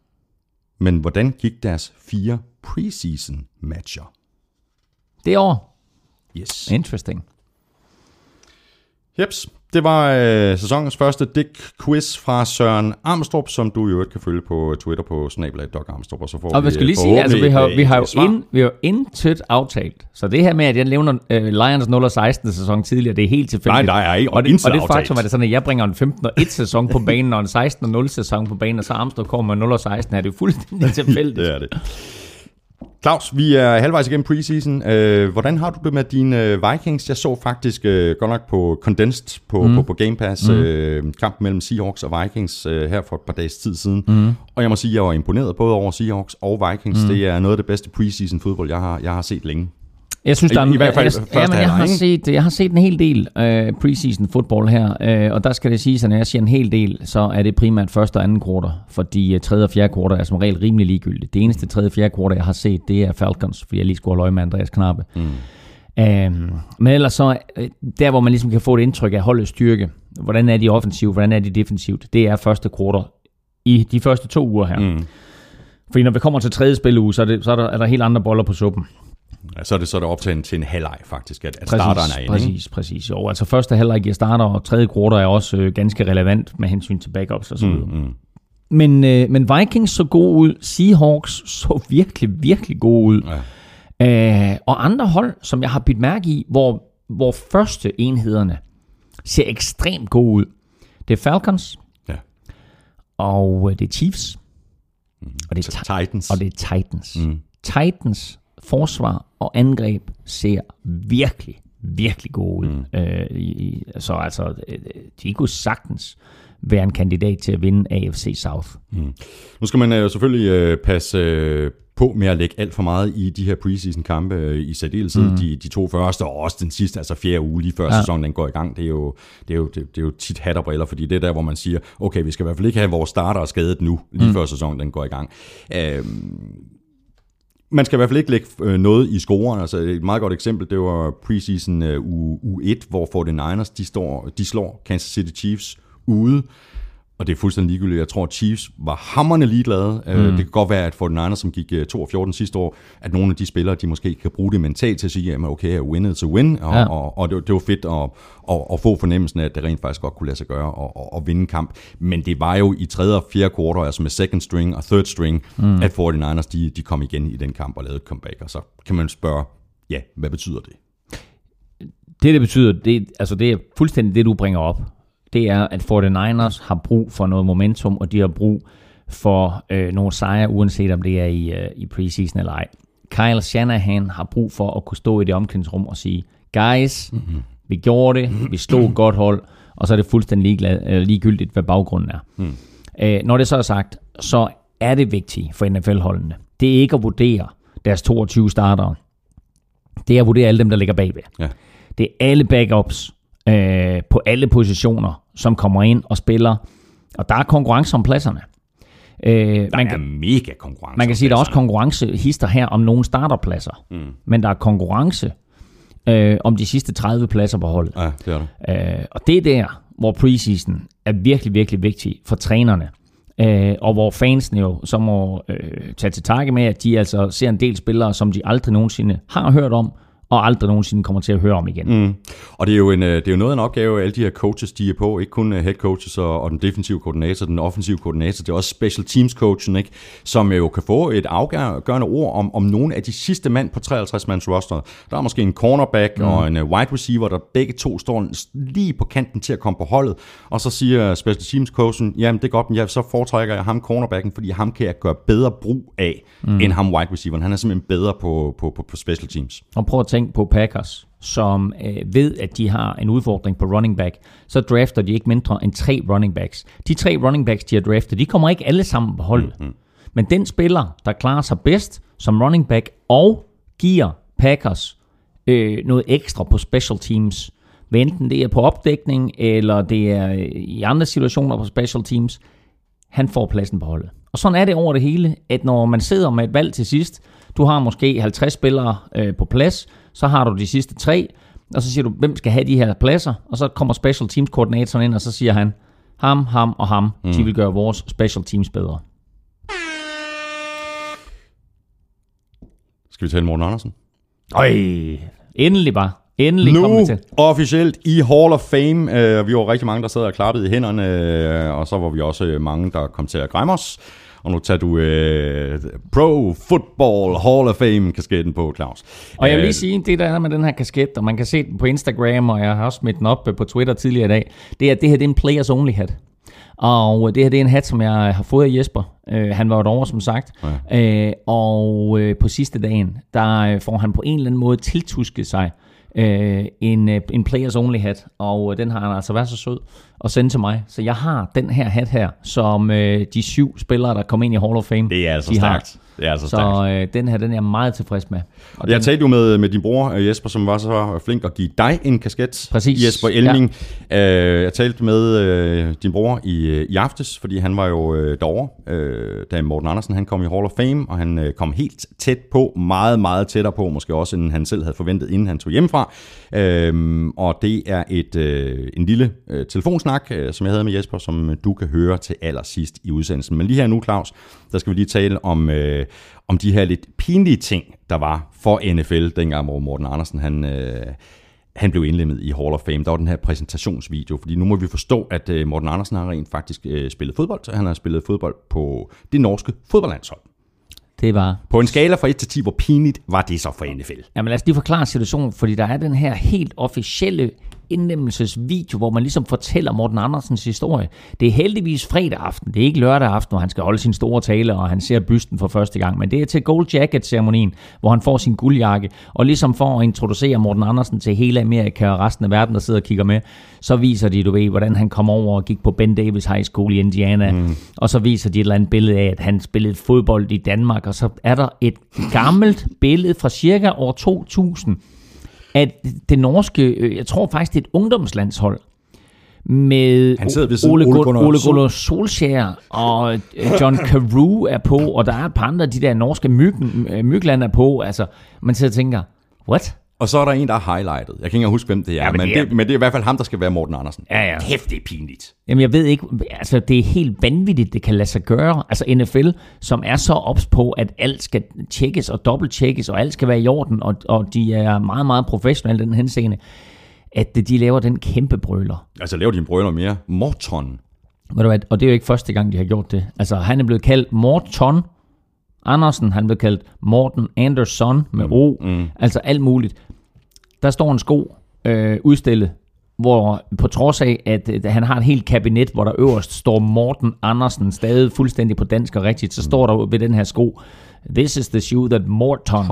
Men hvordan gik deres fire preseason matcher? Det år. Yes. Interesting. Jeps, det var øh, sæsonens første Dick-quiz fra Søren Armstrong, som du i øvrigt kan følge på Twitter på snabelag.armstrong, og så får og vi, skal lige sige, altså vi har, vi har jo ind, vi har intet aftalt. Så det her med, at jeg nævner uh, Lions 0-16 sæson tidligere, det er helt tilfældigt. Nej, nej, ikke. Og det, og det faktum, at det sådan, at jeg bringer en 15 1 sæson på banen, og en 16 0 sæson på banen, og så Armstrong kommer med 0 16, er det jo fuldstændig tilfældigt. det er det. Claus, vi er halvvejs igennem preseason. Øh, hvordan har du det med dine øh, Vikings? Jeg så faktisk øh, godt nok på Condensed på, mm. på, på Game Pass, mm. øh, kampen mellem Seahawks og Vikings øh, her for et par dages tid siden. Mm. Og jeg må sige, at jeg var imponeret både over Seahawks og Vikings. Mm. Det er noget af det bedste preseason fodbold, jeg har, jeg har set længe. Jeg synes, I- der er, i hvert fald jeg, men jeg, har set, jeg har set en hel del øh, preseason fodbold her, øh, og der skal det sige, at når jeg siger en hel del, så er det primært første og anden kvartal, fordi øh, tredje og fjerde kvartal er som regel rimelig ligegyldigt. Det eneste tredje og fjerde kvartal, jeg har set, det er Falcons, fordi jeg lige skulle holde øje med Andreas Knappe. Mm. Øhm, men ellers så, øh, der hvor man ligesom kan få et indtryk af holdets styrke, hvordan er de offensivt, hvordan er de defensivt, det er første kvartal i de første to uger her. Mm. Fordi når vi kommer til tredje spilleuge, så er, det, så er, der, er der helt andre boller på suppen. Så er det så er det op til en, til en halvleg faktisk, at, at starteren er inde. ikke? Præcis, præcis. Jo, altså første halvleg giver starter, og tredje kvartal er også øh, ganske relevant med hensyn til backups og så videre. Mm, mm. Men, øh, men Vikings så god ud, Seahawks så virkelig, virkelig god ud. Ja. Øh, og andre hold, som jeg har bidt mærke i, hvor, hvor første enhederne ser ekstremt gode ud. Det er Falcons, Ja. og øh, det er Chiefs, og det er, Ti- Titans. og det er Titans. Mm. Titans forsvar og angreb ser virkelig, virkelig gode ud. Mm. Øh, i, så altså, øh, de kunne sagtens være en kandidat til at vinde AFC South. Nu skal man øh, selvfølgelig øh, passe øh, på med at lægge alt for meget i de her preseason kampe, øh, i særdeleshed mm. de, de to første, og også den sidste, altså fjerde uge, lige før ja. sæsonen den går i gang. Det er, jo, det, er jo, det, det er jo tit hat og briller, fordi det er der, hvor man siger, okay, vi skal i hvert fald ikke have vores starter skadet nu, lige mm. før sæsonen den går i gang. Øhm, man skal i hvert fald ikke lægge øh, noget i scoren. Altså et meget godt eksempel, det var preseason øh, u, uge, 1, hvor 49ers, de, står, de slår Kansas City Chiefs ude. Og det er fuldstændig ligegyldigt. Jeg tror, at Chiefs var hammerne ligeglade. Mm. Det kan godt være, at 49ers, som gik øh, 2 og 14 sidste år, at nogle af de spillere, de måske kan bruge det mentalt til at sige, jamen okay, win is to win. Og, Ja. og, og det, det var fedt at, at, at få fornemmelsen af, at det rent faktisk godt kunne lade sig gøre og, og, og vinde en kamp. Men det var jo i tredje og fjerde kvartal, altså med second string og third string, mm. at 49ers, de, de kom igen i den kamp og lavede et comeback. Og så kan man spørge, ja, hvad betyder det? Det, det betyder, det, altså det er fuldstændig det, du bringer op. Det er, at 49ers har brug for noget momentum, og de har brug for øh, nogle sejre, uanset om det er i, øh, i preseason eller ej. Kyle Shanahan har brug for at kunne stå i det omklædningsrum og sige, guys, mm-hmm. vi gjorde det, vi slog et godt hold, og så er det fuldstændig ligeglad, øh, ligegyldigt, hvad baggrunden er. Mm. Øh, når det så er sagt, så er det vigtigt for NFL-holdene. Det er ikke at vurdere deres 22 startere. Det er at vurdere alle dem, der ligger bagved. Ja. Det er alle backups øh, på alle positioner, som kommer ind og spiller. Og der er konkurrence om pladserne. Øh, Der man, er kan, mega konkurrence. man kan sige, at der er også konkurrence hister her om nogle starterpladser. Mm. Men der er konkurrence øh, om de sidste 30 pladser på holdet. Ja, det er det. Øh, og det er der, hvor preseason er virkelig, virkelig vigtig for trænerne. Øh, og hvor fansene jo så må øh, tage til takke med, at de altså ser en del spillere, som de aldrig nogensinde har hørt om, og aldrig nogensinde kommer til at høre om igen. Mm. Og det er, jo en, øh, det er jo noget af en opgave, alle de her coaches, de er på. Ikke kun øh, head coaches og, og den defensive koordinator, den offensive koordinator, det er også special teams coachen, ikke? som jo kan få et afgørende ord om, om nogle af de sidste mand på 53-mands roster. Der er måske en cornerback mm. og en øh, wide receiver, der begge to står lige på kanten til at komme på holdet. Og så siger special teams coachen, jamen det er godt, men jeg, så foretrækker jeg ham cornerbacken, fordi ham kan jeg gøre bedre brug af, mm. end ham wide receiveren. Han er simpelthen bedre på, på, på, på special teams. Og prøv at tænke på Packers, som øh, ved, at de har en udfordring på running back, så drafter de ikke mindre end tre running backs. De tre running backs, de har draftet, de kommer ikke alle sammen på holdet. Mm-hmm. Men den spiller, der klarer sig bedst som running back og giver Packers øh, noget ekstra på special teams, hvad enten det er på opdækning, eller det er øh, i andre situationer på special teams, han får pladsen på holdet. Og sådan er det over det hele, at når man sidder med et valg til sidst, du har måske 50 spillere øh, på plads, så har du de sidste tre, og så siger du, hvem skal have de her pladser? Og så kommer special teams koordinatoren ind, og så siger han, ham, ham og ham, mm. de vil gøre vores special teams bedre. Skal vi tale Morten Andersen? Øj, endelig bare. Endelig Nu til. officielt i Hall of Fame. Uh, vi var rigtig mange, der sad og klappede i hænderne, uh, og så var vi også øh, mange, der kom til at græmme os. Og nu tager du uh, Pro Football Hall of Fame-kasketten på, Claus. Og jeg vil Øh, lige sige, det der er med den her kasket, og man kan se den på Instagram, og jeg har også smidt den op på Twitter tidligere i dag, det er, at det her det er en players only hat. Og det her det er en hat, som jeg har fået af Jesper. Øh, han var jo derovre, som sagt. Ja. Øh, og øh, på sidste dagen, der øh, får han på en eller anden måde tiltusket sig øh, øh, en players only hat, og øh, den har han altså været så sød at sende til mig. Så jeg har den her hat her, som øh, de syv spillere, der kom ind i Hall of Fame, Det er altså de har. Det er altså Så stærkt. øh, den her, den er jeg meget tilfreds med. Og Jeg den, talte jo med, med din bror øh, Jesper, som var så flink at give dig en kasket. Præcis. Jesper Elming. Ja. Øh, jeg talte med øh, din bror i, øh, i aftes, fordi han var jo øh, derovre, øh, da Morten Andersen han kom i Hall of Fame, og han øh, kom helt tæt på, meget, meget tættere på, måske også end han selv havde forventet, inden han tog hjemmefra. Øh, og det er et øh, en lille øh, telefonsnak, øh, som jeg havde med Jesper, som øh, du kan høre til allersidst i udsendelsen. Men lige her nu, Claus, der skal vi lige tale om, øh, om de her lidt pinlige ting, der var for NFL, dengang hvor Morten Andersen han, øh, han blev indlemmet i Hall of Fame. Der var den her præsentationsvideo, fordi nu må vi forstå, at øh, Morten Andersen har rent faktisk øh, spillet fodbold. Så han har spillet fodbold på det norske fodboldlandshold. det var På en skala fra 1 til 10, hvor pinligt var det så for NFL? Jamen lad os lige forklare situationen, fordi der er den her helt officielle indlemmelsesvideo, hvor man ligesom fortæller Morten Andersens historie. Det er heldigvis fredag aften, det er ikke lørdag aften, hvor han skal holde sin store tale, og han ser bysten for første gang, men det er til Gold Jacket-ceremonien, hvor han får sin guldjakke, og ligesom for at introducere Morten Andersen til hele Amerika og resten af verden, der sidder og kigger med, så viser de, du ved, hvordan han kom over og gik på Ben Davis High School i Indiana, mm. og så viser de et eller andet billede af, at han spillede fodbold i Danmark, og så er der et gammelt billede fra cirka år 2000, at det norske, øh, jeg tror faktisk, det er et ungdomslandshold, med Han sidder ved siden Ole, Ole Gunnar, Ole Gunnar Solskjaer og øh, John Carew er på, og der er et par andre af de der norske øh, mygland er på. Altså, man sidder og tænker, what? Og så er der en, der er highlightet. Jeg kan ikke huske, hvem det er, ja, men, men det er- det, men det er i hvert fald ham, der skal være Morten Andersen. Ja, ja. Kæft, det er pinligt. Jamen, jeg ved ikke, altså det er helt vanvittigt, det kan lade sig gøre. Altså NFL, som er så ops på, at alt skal tjekkes og dobbelttjekkes, og alt skal være i orden, og, og de er meget, meget professionelle i den henseende, at de laver den kæmpe brøler. Altså, laver de en brøler mere? Morton. Ved du hvad, og det er jo ikke første gang, de har gjort det. Altså, han er blevet kaldt Morton Andersen, han er blevet kaldt Morten Anderson med O, mm. altså alt muligt. Der står en sko øh, udstillet, hvor på trods af, at, at han har et helt kabinet, hvor der øverst står Morten Andersen, stadig fuldstændig på dansk og rigtigt, så står der ved den her sko, This is the shoe that Morton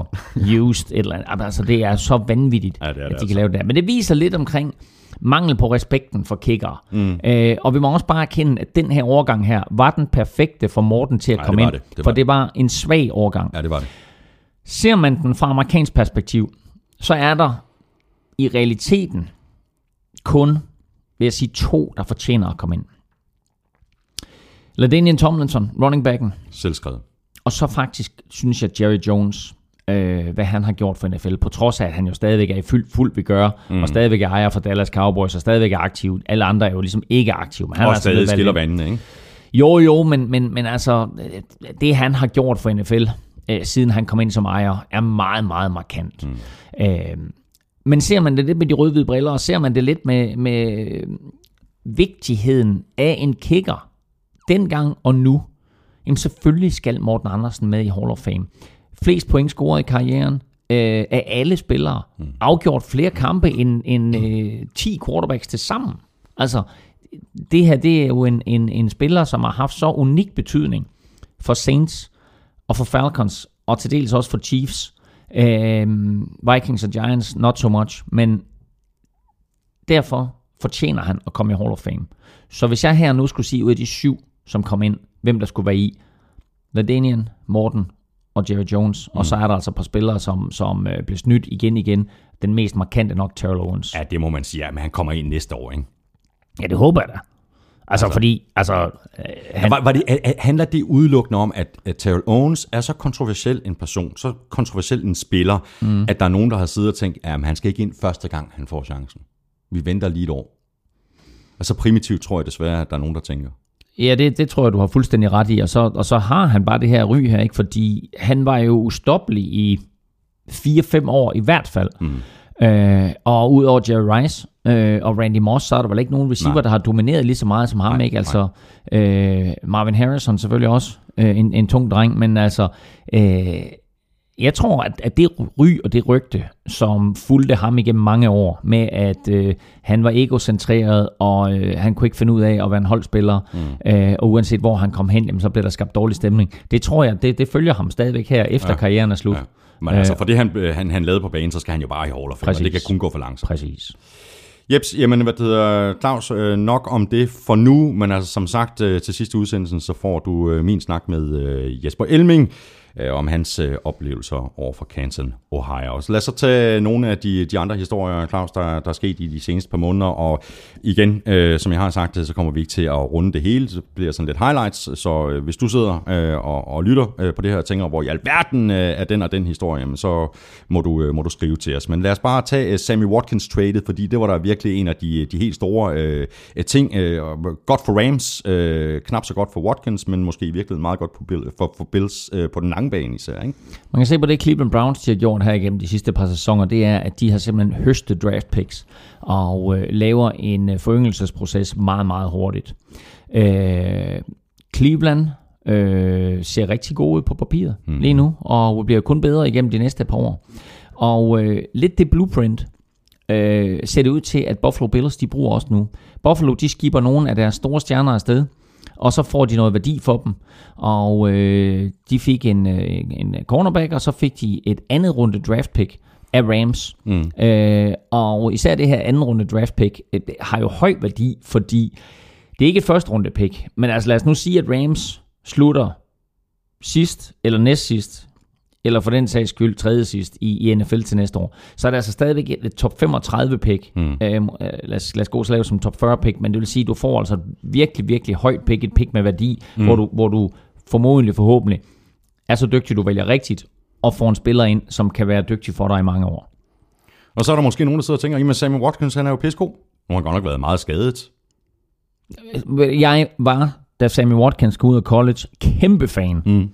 used. Et eller andet. Altså, det er så vanvittigt, Ja, det er det at de altså. kan lave det her. Men det viser lidt omkring mangel på respekten for kickere. Mm. Øh, og vi må også bare erkende, at den her overgang her, var den perfekte for Morten til at Nej, komme ind. det. Det for det. det var en svag overgang. Ja, det var det. Ser man den fra amerikansk perspektiv, så er der i realiteten kun, vil jeg sige, to, der fortjener at komme ind. LaDainian Tomlinson, running backen, Selvskrevet. og så faktisk synes jeg Jerry Jones, øh, hvad han har gjort for NFL, på trods af, at han jo stadigvæk er i fuld, fuld vi gør, mm. og stadigvæk er ejer for Dallas Cowboys, og stadigvæk er aktiv. Alle andre er jo ligesom ikke aktive. Men han er Og altså stadig valgt skiller vandene, ikke? Jo, jo, men, men, men altså, øh, det han har gjort for NFL, øh, siden han kom ind som ejer, er meget, meget markant. Mm. Øh, men ser man det lidt med de røde-hvide briller, og ser man det lidt med, med vigtigheden af en kicker, dengang og nu, jamen selvfølgelig skal Morten Andersen med i Hall of Fame. Flest point scoret i karrieren øh, af alle spillere. Mm. Afgjort flere kampe end, end øh, 10 quarterbacks til sammen. Altså, det her det er jo en, en, en spiller, som har haft så unik betydning for Saints og for Falcons, og til dels også for Chiefs. Øhm, Vikings og Giants, not so much, men derfor fortjener han at komme i Hall of Fame. Så hvis jeg her nu skulle sige ud af de syv, som kom ind, hvem der skulle være i, LaDainian, Morten og Jerry Jones, mm. og så er der altså et par spillere, som, som øh, blev snydt igen igen. Den mest markante nok Terrell Owens. Ja, det må man sige. Ja, men han kommer ind næste år, ikke? Ja, det håber jeg da. Altså, altså fordi, altså... Øh, han, Var, var det, er- er- handler det udelukkende om, at, at Terrell Owens er så kontroversiel en person, så kontroversiel en spiller, mm. at der er nogen, der har siddet og tænkt, at han skal ikke ind første gang, han får chancen. Vi venter lige et år. Og så primitivt tror jeg desværre, at der er nogen, der tænker. Ja, det, det tror jeg, du har fuldstændig ret i. Og så, og så har han bare det her ry her, ikke? fordi han var jo ustoppelig i 4-5 år i hvert fald. Mm. Øh, og udover Jerry Rice øh, og Randy Moss, så er der vel ikke nogen receiver, Nej. der har domineret lige så meget som ham. Nej, ikke? Altså, øh, Marvin Harrison selvfølgelig også øh, en, en tung dreng, men altså... Øh, jeg tror, at, at det ry og det rygte, som fulgte ham igennem mange år, med at øh, han var egocentreret, og øh, han kunne ikke finde ud af at være en holdspiller, mm. øh, og uanset hvor han kom hen, jamen, så blev der skabt dårlig stemning. Det tror jeg, det, det følger ham stadigvæk her, efter ja. karrieren er slut. Ja. Men altså, for det han, han, han lavede på banen, så skal han jo bare i Hall of Fame, det kan kun gå for langsomt. Præcis. Jeps, jamen hvad det hedder, Claus, øh, nok om det for nu, men altså som sagt øh, til sidste udsendelsen, så får du øh, min snak med øh, Jesper Elming, øh, om hans øh, oplevelser over for Canton, Ohio. Så lad os så tage nogle af de, de andre historier, Claus, der, der er sket i de seneste par måneder, og igen, øh, som jeg har sagt, øh, så kommer vi ikke til at runde det hele, så bliver sådan lidt highlights, så øh, hvis du sidder øh, og, og lytter øh, på det her og tænker, hvor i alverden øh, er den og den historie, jamen, så må du, øh, må du skrive til os. Men lad os bare tage øh, Sammy Watkins traded, fordi det var der virkelig en af de, de helt store øh, øh ting. Øh, godt for Rams, øh, knap så godt for Watkins, men måske virkelig meget godt for, for, for Bills øh, på den lange bane især. Ikke? Man kan se på det, Cleveland Browns de har gjort her igennem de sidste par sæsoner, det er, at de har simpelthen høstet draft picks og øh, laver en øh, foryngelsesproces meget, meget hurtigt. Øh, Cleveland øh, ser rigtig gode ud på papiret mm. lige nu, og bliver kun bedre igennem de næste par år. Og øh, lidt det blueprint, øh, ser det ud til, at Buffalo Bills de bruger også nu. Buffalo de skipper nogle af deres store stjerner afsted, og så får de noget værdi for dem. Og øh, de fik en, øh, en cornerback, og så fik de et andet runde draft pick af Rams. Mm. Øh, og især det her anden runde draft pick øh, har jo høj værdi, fordi det er ikke et første runde pick, men altså lad os nu sige, at Rams slutter sidst eller næst sidst eller for den sags skyld tredje sidst i, i NFL til næste år, så er det altså stadigvæk et top 35 pick. Mm. Øhm, øh, lad, os, lad os gå så lave som top 40 pick, men det vil sige, at du får altså et virkelig, virkelig højt pick, et pick med værdi, mm. hvor, du, hvor du formodentlig forhåbentlig er så dygtig, du vælger rigtigt, og får en spiller ind, som kan være dygtig for dig i mange år. Og så er der måske nogen, der sidder og tænker, at Sammy Watkins, han er jo pisko. Nu har han godt nok været meget skadet. Jeg var, da Sammy Watkins kom ud af college, kæmpe fan. Mm.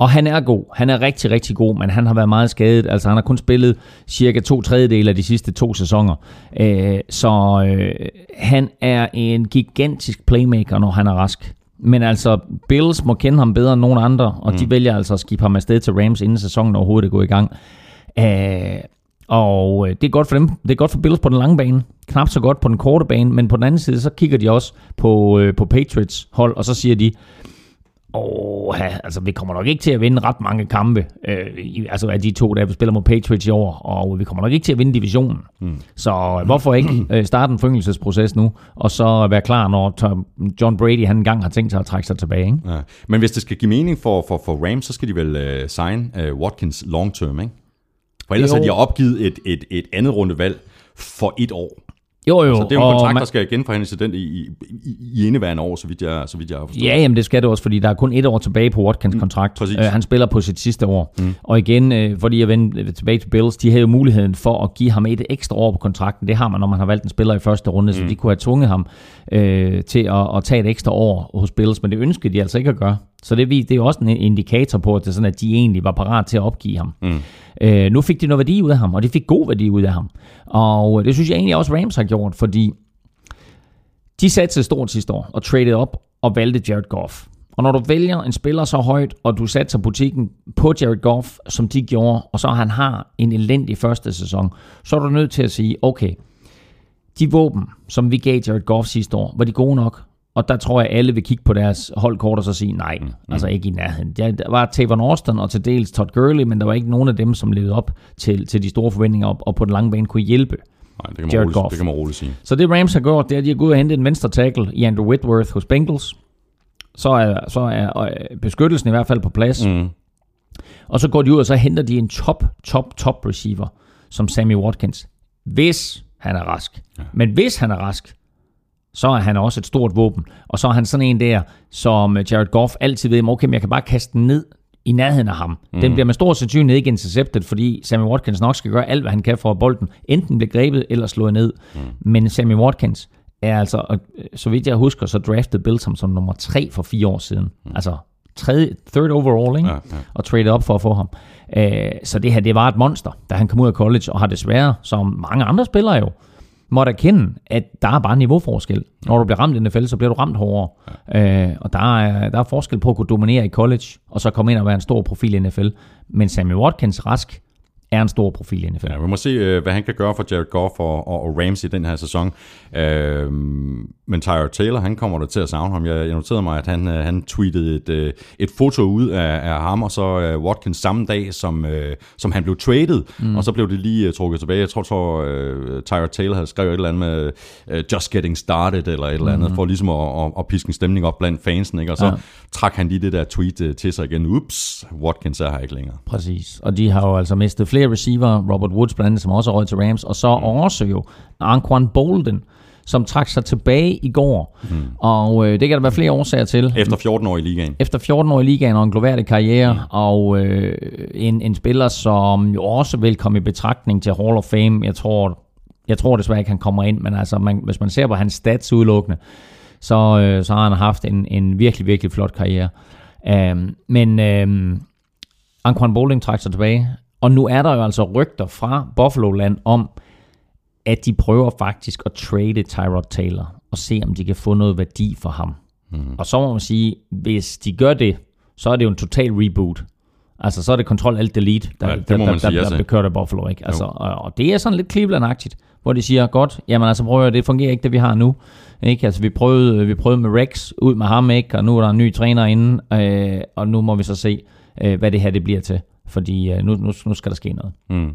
Og han er god. Han er rigtig, rigtig god, men han har været meget skadet. Altså, han har kun spillet cirka to tredjedele af de sidste to sæsoner. Øh, så øh, han er en gigantisk playmaker, når han er rask. Men altså, Bills må kende ham bedre end nogen andre, og mm. de vælger altså at skifte ham afsted til Rams, inden sæsonen overhovedet er gået i gang. Øh, og det er godt for dem. Det er godt for Bills på den lange bane. Knap så godt på den korte bane, men på den anden side, så kigger de også på, øh, på Patriots hold, og så siger de, og ja, altså, vi kommer nok ikke til at vinde ret mange kampe, øh, altså af de to, der vi spiller mod Patriots i år, og vi kommer nok ikke til at vinde divisionen. Mm. Så hvorfor ikke øh, starte en foryngelsesproces nu, og så være klar, når Tom, John Brady han engang har tænkt sig at trække sig tilbage. Ikke? Ja. Men hvis det skal give mening for, for, for Rams, så skal de vel uh, sign uh, Watkins long term, ikke? For ellers jo. har de opgivet et, et, et andet rundevalg for et år. Jo, jo. Så det er jo en kontrakt, man, der skal genforhandles til den i, i, i indeværende år, så vidt jeg, så vidt jeg har forstået. Ja, jamen det skal det også, fordi der er kun et år tilbage på Watkins mm, kontrakt. Mm, uh, han spiller på sit sidste år. Mm. Og igen, uh, fordi jeg vender tilbage til Bills, de havde jo muligheden for at give ham et ekstra år på kontrakten. Det har man, når man har valgt en spiller i første runde, mm. så de kunne have tvunget ham uh, til at, at tage et ekstra år hos Bills, men det ønskede de altså ikke at gøre. Så det, det er jo også en indikator på, at, det er sådan, at de egentlig var parat til at opgive ham. Mm. Øh, nu fik de noget værdi ud af ham, og de fik god værdi ud af ham. Og det synes jeg egentlig også Rams har gjort, fordi de satte stort sidste år og traded op og valgte Jared Goff. Og når du vælger en spiller så højt, og du satser butikken på Jared Goff, som de gjorde, og så han har en elendig første sæson, så er du nødt til at sige, okay, de våben, som vi gav Jared Goff sidste år, var de gode nok? Og der tror jeg, alle vil kigge på deres holdkort og så sige, nej, mm. altså ikke i nærheden. Der var Tavon Austin og til dels Todd Gurley, men der var ikke nogen af dem, som levede op til, til de store forventninger op, og på den lange bane kunne hjælpe Nej, det kan, man roligt, Goff. det kan man roligt sige. Så det Rams har gjort, det er, at de har gået og hentet en venstre tackle i Andrew Whitworth hos Bengals. Så er, så er øh, beskyttelsen i hvert fald på plads. Mm. Og så går de ud, og så henter de en top, top, top receiver, som Sammy Watkins. Hvis han er rask. Ja. Men hvis han er rask, så er han også et stort våben. Og så er han sådan en der, som Jared Goff altid ved, okay, men jeg kan bare kaste den ned i nærheden af ham. Mm. Den bliver med stor sandsynlighed ikke interceptet, fordi Sammy Watkins nok skal gøre alt, hvad han kan for at bolden enten bliver grebet eller slået ned. Mm. Men Sammy Watkins er altså, så vidt jeg husker, så draftede Bills ham som nummer tre for fire år siden. Mm. Altså tredje, third overall, ikke? Ja, ja. og traded op for at få ham. Uh, så det her, det var et monster, da han kom ud af college, og har desværre, som mange andre spillere jo, måtte erkende, at der er bare niveauforskel. Når du bliver ramt i NFL, så bliver du ramt hårdere. Ja. Øh, og der er, der er forskel på at kunne dominere i college, og så komme ind og være en stor profil i NFL. Men Sammy Watkins rask er en stor profil i NFL. Ja, vi må se, øh, hvad han kan gøre for Jared Goff og, og, og Rams i den her sæson. Øh, men Tyler Taylor, han kommer der til at savne ham. Jeg, jeg noterede mig, at han, øh, han tweetede et, øh, et foto ud af, af ham og så uh, Watkins samme dag, som, uh, som han blev traded, mm. og så blev det lige uh, trukket tilbage. Jeg tror, tror uh, Tyler Taylor havde skrevet et eller andet med uh, just getting started, eller et eller andet, mm. for ligesom at, at, at piske en stemning op blandt fansen, ikke? og så ja. trak han lige det der tweet uh, til sig igen. Ups, Watkins er her ikke længere. Præcis, og de har jo altså mistet flere receiver, Robert Woods blandt andet, som også røget til Rams, og så mm. også jo Anquan Bolden, som trak sig tilbage i går. Mm. Og øh, det kan der være flere årsager til. Efter 14 år i ligaen. Efter 14 år i ligaen og en gloværdig karriere, mm. og øh, en, en spiller, som jo også vil komme i betragtning til Hall of Fame. Jeg tror, jeg tror desværre ikke, han kommer ind, men altså, man, hvis man ser på hans stats udelukkende, så, øh, så har han haft en, en virkelig, virkelig flot karriere. Um, men um, Anquan Bowling trak sig tilbage, og nu er der jo altså rygter fra Buffalo Land om, at de prøver faktisk at trade Tyrod Taylor og se, om de kan få noget værdi for ham. Mm. Og så må man sige, hvis de gør det, så er det jo en total reboot. Altså, så er det Control Alt Delete, der, ja, der, der, der, der, der bliver kørt af Buffalo. Ikke? Altså, og, og det er sådan lidt Cleveland-agtigt, hvor de siger, godt, jamen altså prøv at det fungerer ikke, det vi har nu. Ikke? Altså, vi prøvede, vi prøvede med Rex ud med ham, ikke? og nu er der en ny træner inde, øh, og nu må vi så se, øh, hvad det her det bliver til. Fordi øh, nu, nu, nu skal der ske noget. Mm.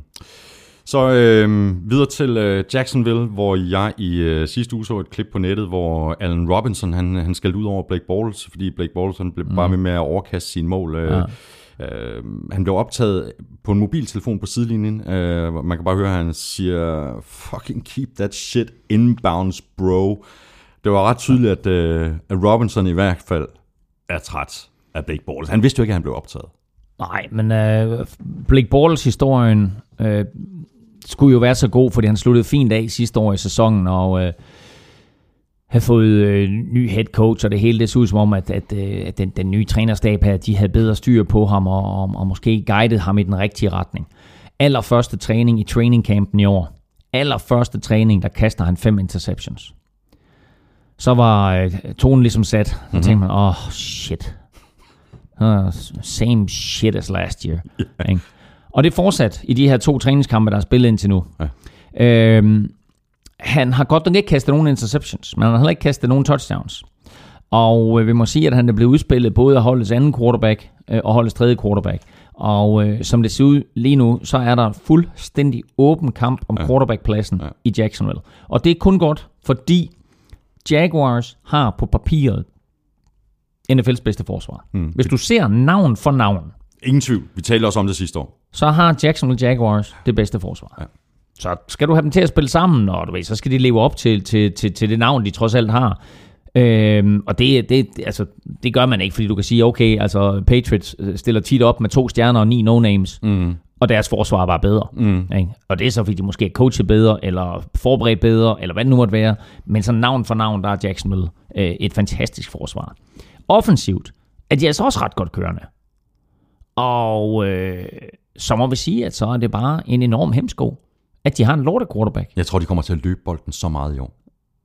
Så øh, videre til øh, Jacksonville, hvor jeg i øh, sidste uge så et klip på nettet, hvor Allen Robinson han, han skældte ud over Blake Bortles, fordi Blake Bortles han blev mm. bare med med at overkaste sine mål. Øh, ja. øh, han blev optaget på en mobiltelefon på sidelinjen. Øh, man kan bare høre, at han siger, fucking keep that shit inbounds, bro. Det var ret tydeligt, at, øh, at Robinson i hvert fald er træt af Blake Bortles. Han vidste jo ikke, at han blev optaget. Nej, men øh, Blake Bortles historien øh, skulle jo være så god, fordi han sluttede fint af sidste år i sæsonen, og øh, havde fået øh, ny head coach, og det hele det så ud som om, at, at, øh, at den, den nye trænerstab her, de havde bedre styr på ham, og, og, og måske guidet ham i den rigtige retning. Allerførste træning i trainingcampen i år, allerførste træning, der kaster han fem interceptions. Så var øh, tonen ligesom sat, så mm-hmm. tænkte man, åh, oh, shit. Uh, same shit as last year. Yeah. Og det er fortsat i de her to træningskampe, der er spillet indtil nu. Ja. Øhm, han har godt nok ikke kastet nogen interceptions, men han har heller ikke kastet nogen touchdowns. Og øh, vi må sige, at han er blevet udspillet både af holdets anden quarterback øh, og holdets tredje quarterback. Og øh, som det ser ud lige nu, så er der fuldstændig åben kamp om ja. quarterbackpladsen ja. i Jacksonville. Og det er kun godt, fordi Jaguars har på papiret NFL's bedste forsvar. Mm. Hvis du ser navn for navn. Ingen tvivl. Vi talte også om det sidste år så har Jacksonville Jaguars det bedste forsvar. Ja. Så skal du have dem til at spille sammen, og du ved, så skal de leve op til, til, til, til det navn, de trods alt har. Øhm, og det, det, altså, det gør man ikke, fordi du kan sige, okay, altså Patriots øh, stiller tit op med to stjerner og ni no-names, mm. og deres forsvar var bedre. Mm. Ikke? Og det er så, fordi de måske er coachet bedre, eller forberedt bedre, eller hvad det nu måtte være. Men så navn for navn, der er Jacksonville øh, et fantastisk forsvar. Offensivt er de altså også ret godt kørende. Og øh, så må vi sige, at så er det bare en enorm hemsko, at de har en lorte quarterback. Jeg tror, de kommer til at løbe bolden så meget i år.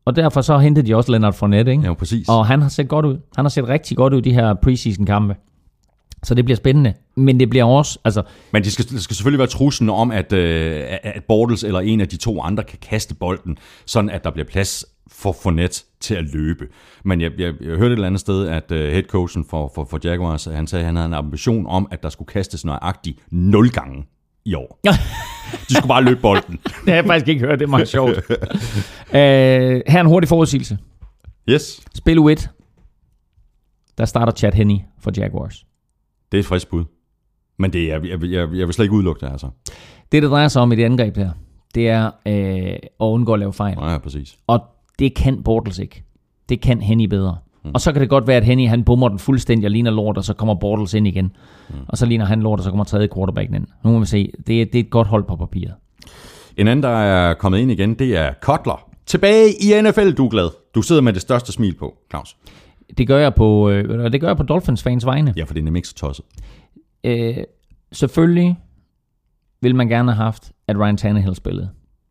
Og derfor så hentede de også Leonard Fournette, ikke? Ja, præcis. Og han har set godt ud. Han har set rigtig godt ud de her preseason kampe. Så det bliver spændende. Men det bliver også... Altså, Men det skal, det skal selvfølgelig være truslen om, at, øh, at Bortles eller en af de to andre kan kaste bolden, sådan at der bliver plads for Fournette til at løbe. Men jeg, jeg, jeg hørte et eller andet sted, at uh, headcoachen for, for, for Jaguars, han sagde, at han havde en ambition om, at der skulle kastes nøjagtigt 0 gange i år. De skulle bare løbe bolden. det har jeg faktisk ikke hørt, det er meget sjovt. uh, her er en hurtig forudsigelse. Yes. Spil U1. Der starter Chad Henney for Jaguars. Det er et frisk bud. Men det er, jeg, jeg, jeg, jeg vil slet ikke udelukke det, altså. Det, det drejer sig om i det angreb her, det er øh, at undgå at lave fejl. Ja, præcis. Og det kan Bortles ikke. Det kan Henny bedre. Mm. Og så kan det godt være, at Henny han bummer den fuldstændig og ligner lort, og så kommer Bortles ind igen. Mm. Og så ligner han lort, og så kommer tredje quarterbacken ind. Nu må vi se. Det er, det er et godt hold på papiret. En anden, der er kommet ind igen, det er Kotler. Tilbage i NFL, du er glad. Du sidder med det største smil på, Claus. Det gør jeg på, øh, det gør jeg på Dolphins fans vegne. Ja, for det er nemlig ikke så tosset. Øh, selvfølgelig vil man gerne have haft, at Ryan Tannehill spillede.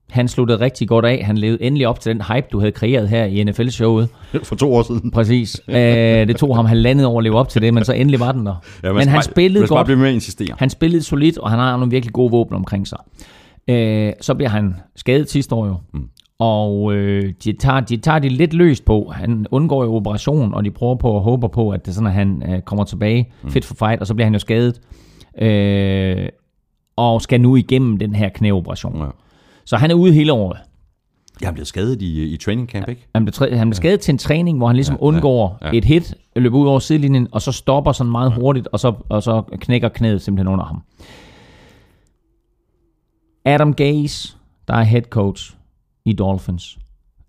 Han sluttede rigtig godt af. Han levede endelig op til den hype, du havde kreeret her i NFL-showet. For to år siden. Præcis. Øh, det tog ham halvandet år at leve op til det, men så endelig var den der. Ja, men han spillede godt. blive med insistere. Han spillede solidt, og han har nogle virkelig gode våben omkring sig. Øh, så bliver han skadet sidste år jo. Mm. Og øh, de, tager, de tager det lidt løst på. Han undgår jo operation, og de prøver på og håber på, at det er sådan, at han øh, kommer tilbage mm. fit for fight, og så bliver han jo skadet. Øh, og skal nu igennem den her knæoperation. Ja. Så han er ude hele året. Jeg er blevet skadet i, i training camp, ikke? Han blev, træ- han blev skadet til en træning, hvor han ligesom ja, undgår ja, ja, ja. et hit, løber ud over sidelinjen, og så stopper sådan meget hurtigt, og så, og så knækker knæet simpelthen under ham. Adam Gase, der er head coach i Dolphins,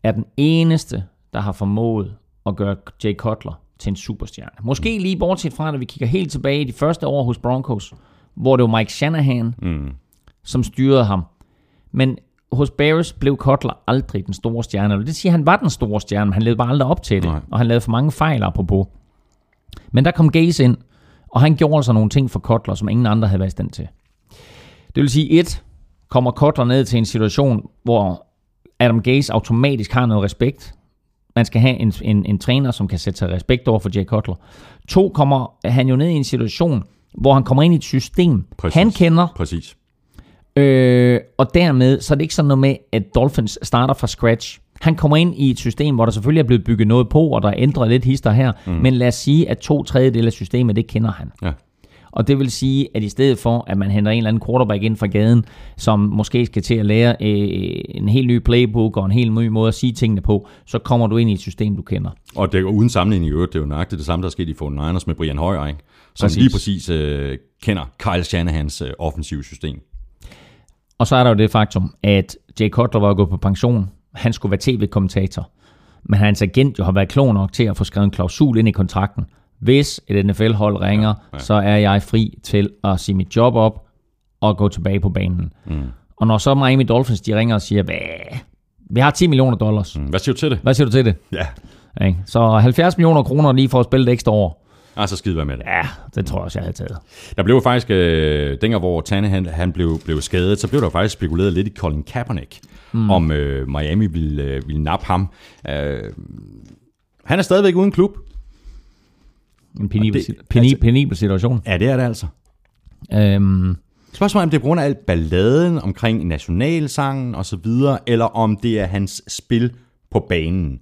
er den eneste, der har formået at gøre Jay Cutler til en superstjerne. Måske lige bortset fra, at vi kigger helt tilbage i de første år hos Broncos, hvor det var Mike Shanahan, Mm. som styrede ham. Men hos Bears blev Cutler aldrig den store stjerne. Det siger, at han var den store stjerne, men han levede bare aldrig op til det. Nej. Og han lavede for mange fejl apropos. Men der kom Gaze ind, og han gjorde altså nogle ting for Cutler, som ingen andre havde været i stand til. Det vil sige, et, kommer Cutler ned til en situation, hvor Adam Gaze automatisk har noget respekt. Man skal have en, en, en træner, som kan sætte sig respekt over for Jay Cutler. To, kommer han jo ned i en situation, hvor han kommer ind i et system, Præcis. han kender, Præcis. Øh, og dermed, så er det ikke sådan noget med, at Dolphins starter fra scratch. Han kommer ind i et system, hvor der selvfølgelig er blevet bygget noget på, og der er ændret lidt hister her. Mm. Men lad os sige, at to tredjedele af systemet, det kender han. Ja. Og det vil sige, at i stedet for, at man henter en eller anden quarterback ind fra gaden, som måske skal til at lære øh, en helt ny playbook og en helt ny måde at sige tingene på, så kommer du ind i et system, du kender. Og det er uden sammenligning i øvrigt, det er jo nøjagtigt det samme, der er sket i 49ers med Brian Hoyer, ikke? som Præcis. lige præcis øh, kender Kyle Shanahans øh, offensive system. Og så er der jo det faktum, at Jay Cutler var gået på pension. Han skulle være tv-kommentator. Men hans agent jo har været klog nok til at få skrevet en klausul ind i kontrakten. Hvis et NFL-hold ringer, ja, ja. så er jeg fri til at sige mit job op og gå tilbage på banen. Mm. Og når så Miami Dolphins de ringer og siger, vi har 10 millioner dollars. Mm. Hvad siger du til det? Hvad siger du til det? Ja, Ikke? Så 70 millioner kroner lige for at spille det ekstra år. altså skide være med det. Ja, det tror jeg også, jeg havde taget. Der blev jo faktisk, øh, dengang hvor Tanne han, han blev, blev skadet, så blev der faktisk spekuleret lidt i Colin Kaepernick, mm. om øh, Miami ville, øh, ville nappe ham. Øh, han er stadigvæk uden klub. En penibel, det- penibel, altså- penibel situation. Ja, det er det altså. Øhm, Spørgsmålet er, om det er på grund af alt balladen omkring nationalsangen og så videre, eller om det er hans spil på banen.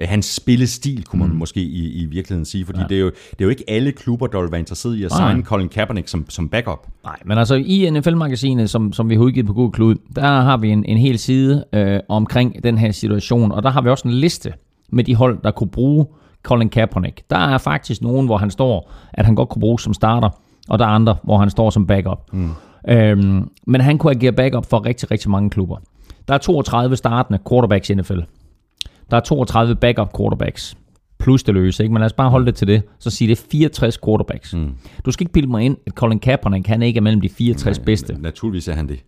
Øh, Hans spillestil, kunne man mm. måske i, i virkeligheden sige, fordi ja. det, er jo, det er jo ikke alle klubber, der vil være interesseret i at Nej. signe Colin Kaepernick som, som backup. Nej, men altså i NFL-magasinet, som, som vi har udgivet på Google Klud, der har vi en, en hel side øh, omkring den her situation, og der har vi også en liste med de hold, der kunne bruge Colin Kaepernick. Der er faktisk nogen, hvor han står, at han godt kunne bruge som starter, og der er andre, hvor han står som backup. Mm. Øhm, men han kunne agere backup for rigtig, rigtig mange klubber. Der er 32 startende quarterbacks i NFL. Der er 32 backup quarterbacks. Plus det løse, ikke? Men lad os bare holde det til det. Så siger det er 64 quarterbacks. Mm. Du skal ikke bilde mig ind, at Colin Kaepernick, han ikke er mellem de 64 Nej, bedste. Naturligvis er han det.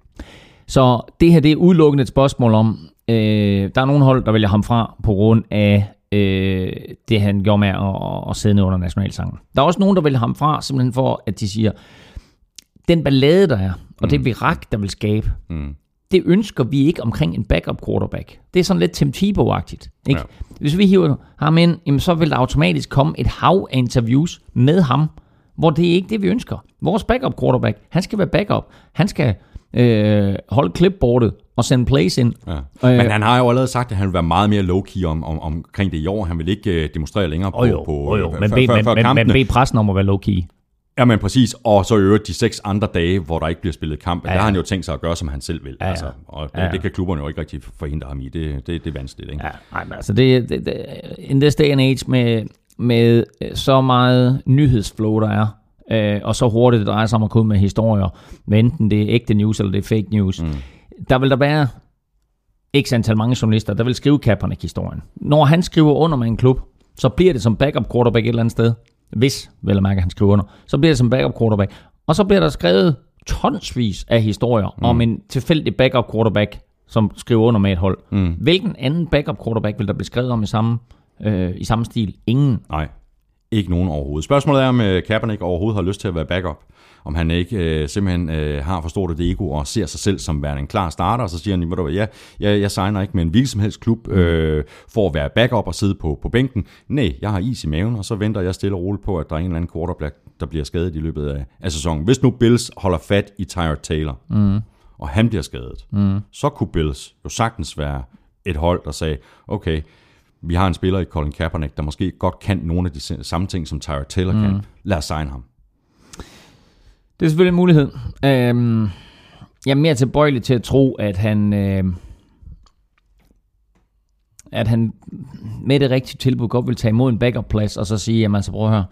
Så det her det er udelukkende et spørgsmål om, øh, der er nogle hold, der vælger ham fra på grund af øh, det, han gjorde med at, at sidde ned under nationalsangen. Der er også nogen, der vælger ham fra, simpelthen for, at de siger, den ballade, der er, og det virak, der vil skabe, Mm. det ønsker vi ikke omkring en backup quarterback. Det er sådan lidt Tim Tebow-agtigt. Ikke? Ja. Hvis vi hiver ham ind, jamen, så vil der automatisk komme et hav af interviews med ham, hvor det er ikke det, vi ønsker. Vores backup quarterback, han skal være backup. Han skal øh, holde clipboardet og sende plays ind. Ja. Øh, Men han har jo allerede sagt, at han vil være meget mere low-key om, om, omkring det i år. Han vil ikke uh, demonstrere længere på, jo, på oh, jo. øh, Men, før- bed, før- men, før men, men bed pressen om at være low-key. Ja, men præcis. Og så i øvrigt de seks andre dage, hvor der ikke bliver spillet kamp. Ja, Ja, der har han jo tænkt sig at gøre, som han selv vil. Ja, ja. Altså, og det, Ja, ja. det kan klubberne jo ikke rigtig forhindre ham i. Det, det, det er vanskeligt, ikke? Ja, nej, men altså det, det, det, in this day and age med, med øh, så meget nyhedsflow, der er, øh, og så hurtigt det drejer sig om at komme med historier, hvad enten det er ægte news eller det er fake news, mm. Der vil der være x antal mange journalister, der vil skrive Kaepernick-historien. Når han skriver under med en klub, så bliver det som backup quarterback et eller andet sted. Hvis, vel at mærke, han skriver under. Så bliver det som backup quarterback. Og så bliver der skrevet tonsvis af historier mm. om en tilfældig backup quarterback, som skriver under med et hold. Mm. Hvilken anden backup quarterback vil der blive skrevet om i samme, øh, i samme stil? Ingen. Nej. Ikke nogen overhovedet. Spørgsmålet er, om øh, Kaepernick overhovedet har lyst til at være backup. Om han ikke øh, simpelthen øh, har for stort et ego og ser sig selv som værende en klar starter, og så siger han, du ja, jeg, jeg signer ikke med en hvilken som helst klub øh, for at være backup og sidde på, på bænken. Nej, jeg har is i maven, og så venter jeg stille og roligt på, at der er en eller anden quarterback, der bliver skadet i løbet af, af sæsonen. Hvis nu Bills holder fat i Tyrod Taylor, mm. og han bliver skadet, mm. så kunne Bills jo sagtens være et hold, der sagde, okay, vi har en spiller i Colin Kaepernick, der måske godt kan nogle af de samme ting, som Tyrod Taylor mm. kan. Lad os signe ham. Det er selvfølgelig en mulighed. Øhm, jeg er mere tilbøjelig til at tro, at han... Øh, at han med det rigtige tilbud godt vil tage imod en backup-plads, og så sige, jamen så prøv at høre,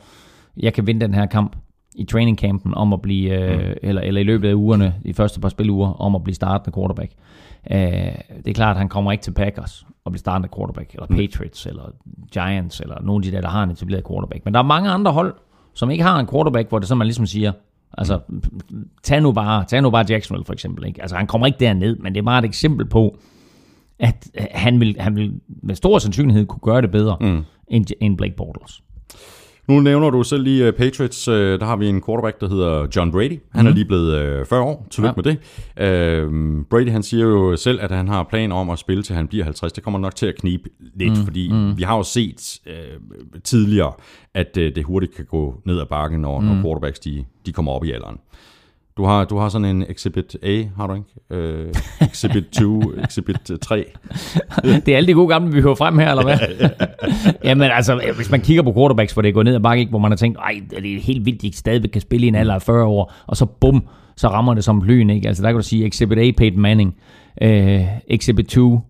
jeg kan vinde den her kamp i trainingcampen om at blive, øh, mm. eller, eller i løbet af ugerne, de første par spiluger, om at blive startende quarterback. Øh, det er klart, at han kommer ikke til Packers og bliver startende quarterback, eller Patriots, eller Giants, eller nogle af de der, der har en etableret quarterback. Men der er mange andre hold, som ikke har en quarterback, hvor det så man ligesom siger, altså tag nu bare, tag nu bare Jacksonville for eksempel. Ikke? Altså han kommer ikke derned, men det er bare et eksempel på, at han vil, han vil med stor sandsynlighed kunne gøre det bedre mm. end, end Blake Bortles. Nu nævner du selv lige uh, Patriots. Uh, der har vi en quarterback, der hedder John Brady. Han mm-hmm. er mhm. lige blevet uh, 40 år. Tillykke ja. med det. Uh, Brady han siger jo selv, at han har planer om at spille til han bliver 50. Det kommer nok til at knibe lidt, mm. fordi mm. vi har jo set uh, tidligere, at uh, det hurtigt kan gå ned ad bakken, når, mm. når quarterbacks de, de kommer op i alderen. Du har, du har sådan en Exhibit A, har du ikke? Uh, exhibit 2, Exhibit 3. det er alle de gode gamle, vi hører frem her, eller hvad? Jamen altså, hvis man kigger på quarterbacks, hvor det går ned ad bakke, hvor man har tænkt, ej, det er helt vildt, de stadigvæk kan spille i en alder af 40 år, og så bum, så rammer det som lyn, ikke? Altså der kan du sige Exhibit A, Peyton Manning, uh, Exhibit 2, uh,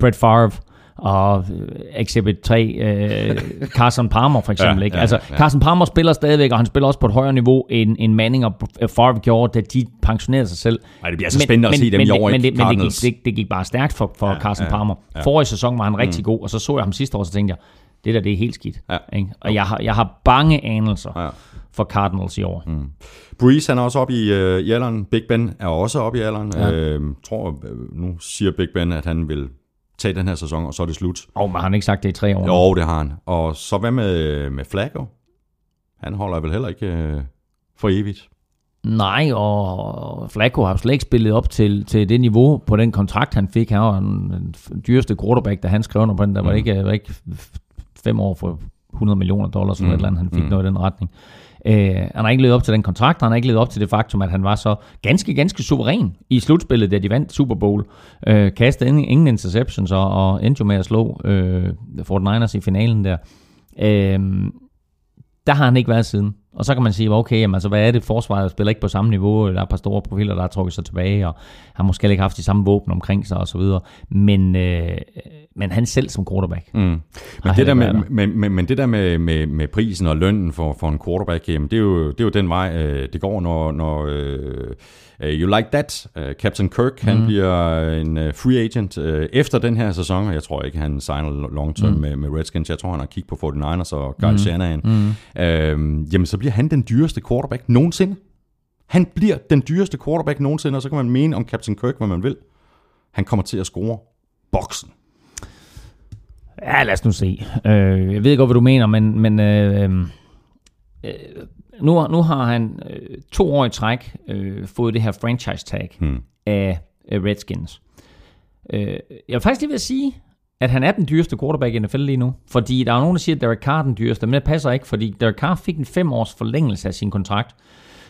Brett Favre, og øh, Exhibit 3, øh, Carson Palmer for eksempel. Ja, ikke? Altså, ja. Carson Palmer spiller stadigvæk, og han spiller også på et højere niveau, end, end Manning og Favre gjorde, da de pensionerede sig selv. Ej, det bliver så spændende men, at se dem men, i år, Men, men, men det, gik, det, det gik bare stærkt for, for ja, Carson ja, Palmer. Ja. Forrige sæson var han rigtig mm. god, og så så jeg ham sidste år, så tænkte jeg, det der, det er helt skidt. Ja. Ikke? Og jeg har, jeg har bange anelser ja. for Cardinals i år. Mm. Breeze, han er også oppe i, uh, i alderen. Big Ben er også oppe i alderen. Ja. øh, tror, øh, nu siger Big Ben, at han vil tage den her sæson, og så er det slut. Og oh, men har han ikke sagt det i tre år? Jo, det har han. Og så hvad med, med Flacco? Han holder vel heller ikke øh, for evigt. Nej, og Flacco har slet ikke spillet op til, til det niveau på den kontrakt, han fik. Han var den, den dyreste quarterback, da han skrev under på den. Der var, mm. ikke, var ikke fem år for 100 millioner dollars, eller mm. eller andet, han fik mm. noget i den retning. Øh, Øh, han har ikke levet op til den kontrakt, han har ikke levet op til det faktum, at han var så ganske, ganske suveræn i slutspillet, da de vandt Super Bowl. Øh, kastede ingen, ingen interceptions og, og endte jo med at slå øh, 49ers i finalen der. Øh, der har han ikke været siden. Og så kan man sige, okay, jamen, altså, hvad er det? Forsvaret spiller ikke på samme niveau. Der er et par store profiler, der har trukket sig tilbage, og har måske ikke haft de samme våben omkring sig osv. Men, øh, men han selv som quarterback. Mm. Men, det der med, men, men, men det der med, med, med prisen og lønnen for, for en quarterback, jamen, det, er jo, det er jo den vej, øh, det går, når... når øh, Uh, you like that. Uh, Captain Kirk, mm. han bliver en uh, free agent uh, efter den her sæson, og jeg tror ikke, han signer long term mm. med, med Redskins. Jeg tror, han har kigget på 49ers og Kyle mm. Shanahan. Mm. Uh, jamen, så bliver han den dyreste quarterback nogensinde. Han bliver den dyreste quarterback nogensinde, og så kan man mene om Captain Kirk, hvad man vil. Han kommer til at score boksen. Ja, lad os nu se. Uh, jeg ved godt, hvad du mener, men, men uh, uh, nu, nu har han øh, to år i træk øh, fået det her franchise tag hmm. af øh, Redskins. Øh, jeg vil faktisk lige vil sige, at han er den dyreste quarterback i NFL lige nu. Fordi der er nogen, der siger, at Derek Carr er den dyreste, men det passer ikke, fordi Derek Carr fik en fem års forlængelse af sin kontrakt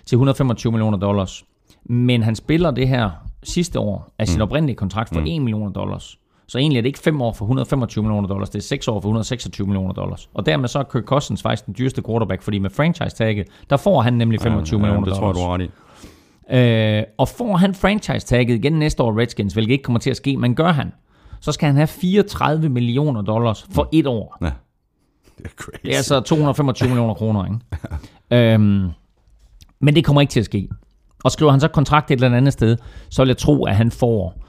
til 125 millioner dollars. Men han spiller det her sidste år af sin hmm. oprindelige kontrakt for mm. 1 millioner dollars. Så egentlig er det ikke 5 år for 125 millioner dollars, det er 6 år for 126 millioner dollars. Og dermed så er Kirk Cousins faktisk den dyreste quarterback, fordi med franchise-tagget, der får han nemlig 25 ja, millioner ja, det dollars. Det tror jeg, du har ret i. Øh, og får han franchise-tagget igen næste år Redskins, hvilket ikke kommer til at ske, men gør han, så skal han have 34 millioner dollars for et år. Ja. Det er crazy. Det er altså 225 millioner kroner, ikke? øhm, men det kommer ikke til at ske. Og skriver han så kontrakt et eller andet sted, så vil jeg tro, at han får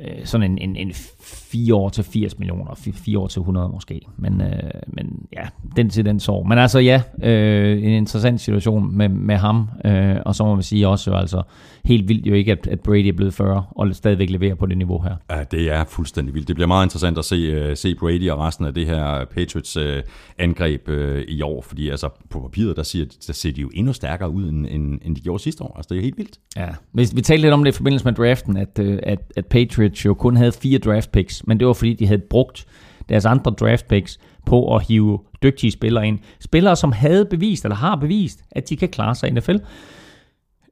øh, sådan en, en, en 4 år til 80 millioner, 4 år til 100 måske. Men, øh, men ja, den til den sår. Men altså ja, øh, en interessant situation med, med ham. Øh, og så må man sige også altså helt vildt jo ikke, at, at Brady er blevet 40 og stadigvæk leverer på det niveau her. Ja, det er fuldstændig vildt. Det bliver meget interessant at se, uh, se Brady og resten af det her Patriots uh, angreb uh, i år, fordi altså på papiret, der ser, der ser de jo endnu stærkere ud, end, end, end de gjorde sidste år. Altså det er helt vildt. Ja, vi, vi talte lidt om det i forbindelse med draften, at, at, at Patriots jo kun havde fire draft picks, men det var fordi, de havde brugt deres andre draft picks på at hive dygtige spillere ind. Spillere, som havde bevist, eller har bevist, at de kan klare sig i NFL.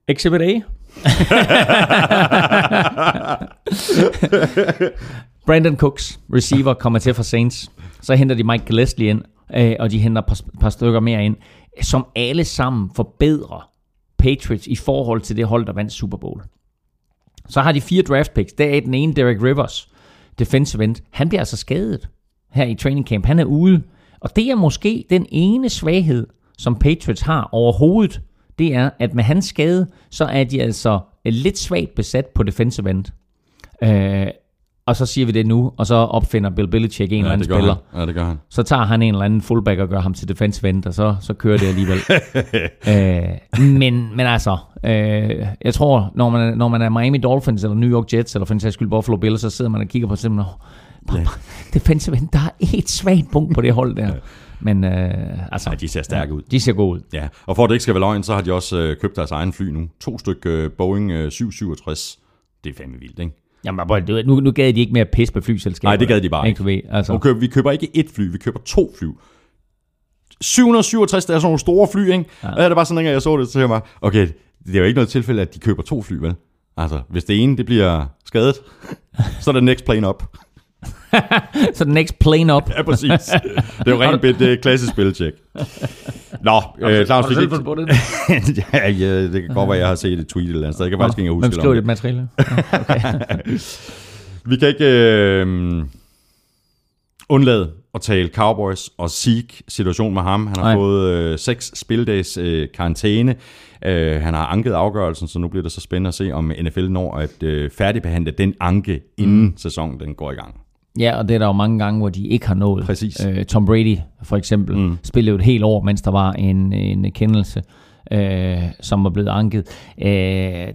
Exhibit A. Brandon Cooks, receiver, kommer til for Saints. Så henter de Mike Gillespie ind, øh, og de henter et par, par stykker mere ind, som alle sammen forbedrer Patriots i forhold til det hold, der vandt Super Bowl. Så har de fire draft picks. Der er den ene, Derek Rivers, defensive end. Han bliver altså skadet her i training camp. Han er ude. Og det er måske den ene svaghed, som Patriots har overhovedet. Det er, at med hans skade, så er de altså lidt svagt besat på defensive end. Øh, og så siger vi det nu, og så opfinder Bill Belichick en ja, eller anden spiller. Han. Ja, det gør han. Så tager han en eller anden fullback og gør ham til defensive end, og så, så kører det alligevel. øh, men, men altså, øh, jeg tror, når man, når man er Miami Dolphins, eller New York Jets, eller for en sags skyld Buffalo Bills, så sidder man og kigger på simpelthen, ja. defensive end, der er et svagt punkt på det hold der. Men øh, altså, ja, de ser stærke ja, ud. De ser gode ud. Ja, og for at det ikke skal være løgn, så har de også øh, købt deres egen fly nu. To stykker øh, Boeing øh, 767. Det er fandme vildt, ikke? Jamen, boy, nu, nu gad de ikke mere pis på flyselskaber. Nej, det gad de bare ikke. ikke. Altså. Okay, vi køber ikke et fly, vi køber to fly. 767, det er sådan nogle store fly, ikke? Ja. Og det er bare sådan, at jeg så det, så jeg mig, okay, det er jo ikke noget tilfælde, at de køber to fly, vel? Altså, hvis det ene, det bliver skadet, så er det next plane up. så the next plane up. ja, præcis. Det er jo rent bedt uh, klassisk spilcheck. Nå, øh, Claus, vi kan på det? ja, ja, det kan godt være, jeg har set et tweet eller andet sted. Jeg kan faktisk ikke huske det. Hvem skriver det materiale? Okay. vi kan ikke øh, undlade at tale Cowboys og Zeke situation med ham. Han har Nej. fået øh, seks spildags øh, karantæne. Øh, han har anket afgørelsen, så nu bliver det så spændende at se, om NFL når at øh, færdigbehandle den anke, inden mm. sæsonen den går i gang. Ja, og det er der jo mange gange, hvor de ikke har nået. Præcis. Øh, Tom Brady for eksempel mm. spillede jo et helt år, mens der var en, en kendelse, øh, som var blevet anket. Øh,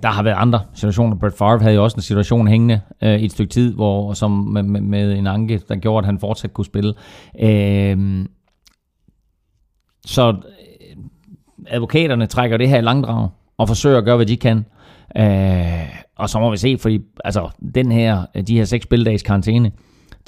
der har været andre situationer. Brett Favre havde jo også en situation hængende øh, i et stykke tid, hvor som med, med, med en anke, der gjorde, at han fortsat kunne spille. Øh, så øh, advokaterne trækker det her i langdrag og forsøger at gøre, hvad de kan. Øh, og så må vi se, fordi altså, den her, de her seks spildags karantæne,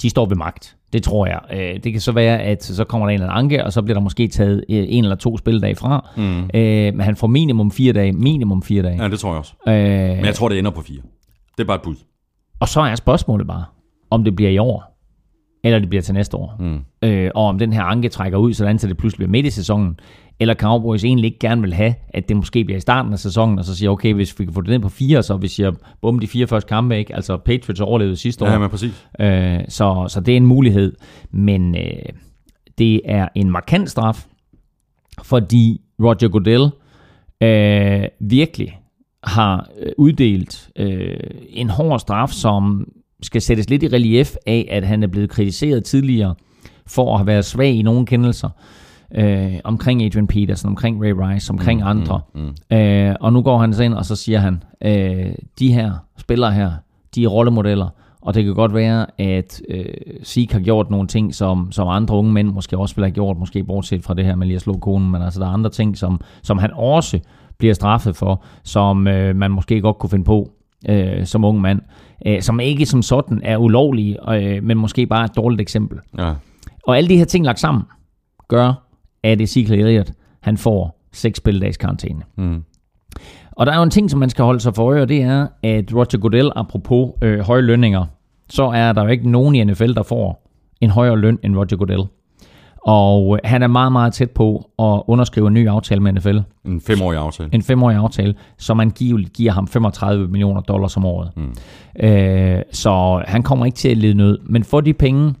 de står ved magt. Det tror jeg. Øh, det kan så være, at så kommer der en eller anden anke, og så bliver der måske taget øh, en eller to spildage fra. Mm. Øh, men han får minimum fire dage. Minimum fire dage. Ja, det tror jeg også. Øh, men jeg tror, det ender på fire. Det er bare et bud. Og så er spørgsmålet bare, om det bliver i år, eller det bliver til næste år. Mm. Øh, og om den her anke trækker ud, sådan så det pludselig bliver midt i sæsonen, eller Cowboys egentlig ikke gerne vil have, at det måske bliver i starten af sæsonen, og så siger, okay, hvis vi kan få det ned på fire, så vi siger, bum, de fire første kampe, ikke? Altså, Patriots overlevede sidste år. Ja, men præcis. Øh, så, så det er en mulighed, men øh, det er en markant straf, fordi Roger Goodell øh, virkelig har øh, uddelt øh, en hård straf, som skal sættes lidt i relief af, at han er blevet kritiseret tidligere for at have været svag i nogle kendelser øh, omkring Adrian Peterson, omkring Ray Rice, omkring mm, andre. Mm, mm. Øh, og nu går han så ind, og så siger han, øh, de her spillere her, de er rollemodeller, og det kan godt være, at øh, Zeke har gjort nogle ting, som, som andre unge mænd måske også ville have gjort, måske bortset fra det her med lige at slå konen, men altså der er andre ting, som, som han også bliver straffet for, som øh, man måske godt kunne finde på øh, som ung mand, øh, som ikke som sådan er ulovlige, øh, men måske bare et dårligt eksempel. Ja. Og alle de her ting lagt sammen, gør, at Ezekiel Elliott, han får seks spilledags karantæne. Mm. Og der er jo en ting, som man skal holde sig for øje, og det er, at Roger Goodell, apropos øh, høje lønninger, så er der jo ikke nogen i NFL, der får en højere løn end Roger Goodell. Og øh, han er meget, meget tæt på at underskrive en ny aftale med NFL. En femårig aftale. En femårig aftale, så man giver, giver ham 35 millioner dollars om året. Mm. Øh, så han kommer ikke til at lide nød. Men for de penge,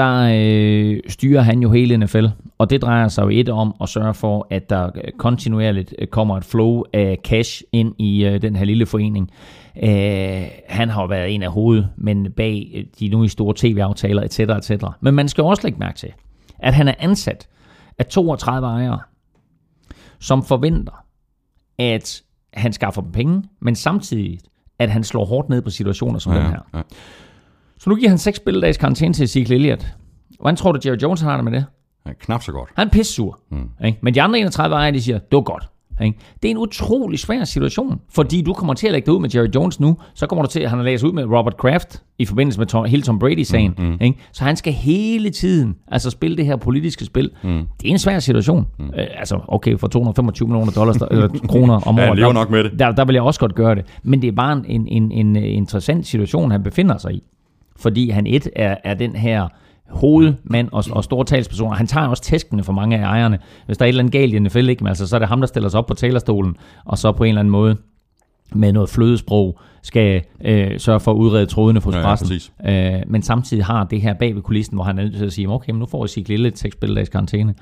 der øh, styrer han jo hele NFL, og det drejer sig jo et om at sørge for, at der kontinuerligt øh, kommer et flow af cash ind i øh, den her lille forening. Øh, han har jo været en af hovedmændene bag øh, de nu i store tv-aftaler, etc., etc. Men man skal også lægge mærke til, at han er ansat af 32 ejere, som forventer, at han skaffer dem penge, men samtidig, at han slår hårdt ned på situationer som ja, den her. Ja. Så nu giver han seks spilledags karantæne til Zeke Elliott. Hvordan tror du, Jerry Jones har det med det? Ja, knap så godt. Han er pissur. Mm. Ikke? Men de andre 31 ejere, de siger, det var godt. Ikke? Det er en utrolig svær situation, fordi du kommer til at lægge det ud med Jerry Jones nu, så kommer du til, at han har læst ud med Robert Kraft i forbindelse med Tom, hele Tom Brady-sagen. Mm, mm. Ikke? Så han skal hele tiden altså spille det her politiske spil. Mm. Det er en svær situation. Mm. Øh, altså, okay, for 225 millioner dollars, eller kroner om året, ja, der, nok med det. Der, der vil jeg også godt gøre det. Men det er bare en, en, en, en interessant situation, han befinder sig i. Fordi han et er, er den her hovedmand og, og store talspersoner. Han tager også tæskene for mange af ejerne. Hvis der er et eller andet galt i NFL, ikke? Men altså, så er det ham, der stiller sig op på talerstolen, og så på en eller anden måde med noget flødesprog skal øh, sørge for at udrede trådene for pressen. Ja, øh, men samtidig har det her bag ved kulissen, hvor han er nødt til at sige, okay, men nu får I lille til spilledags karantæne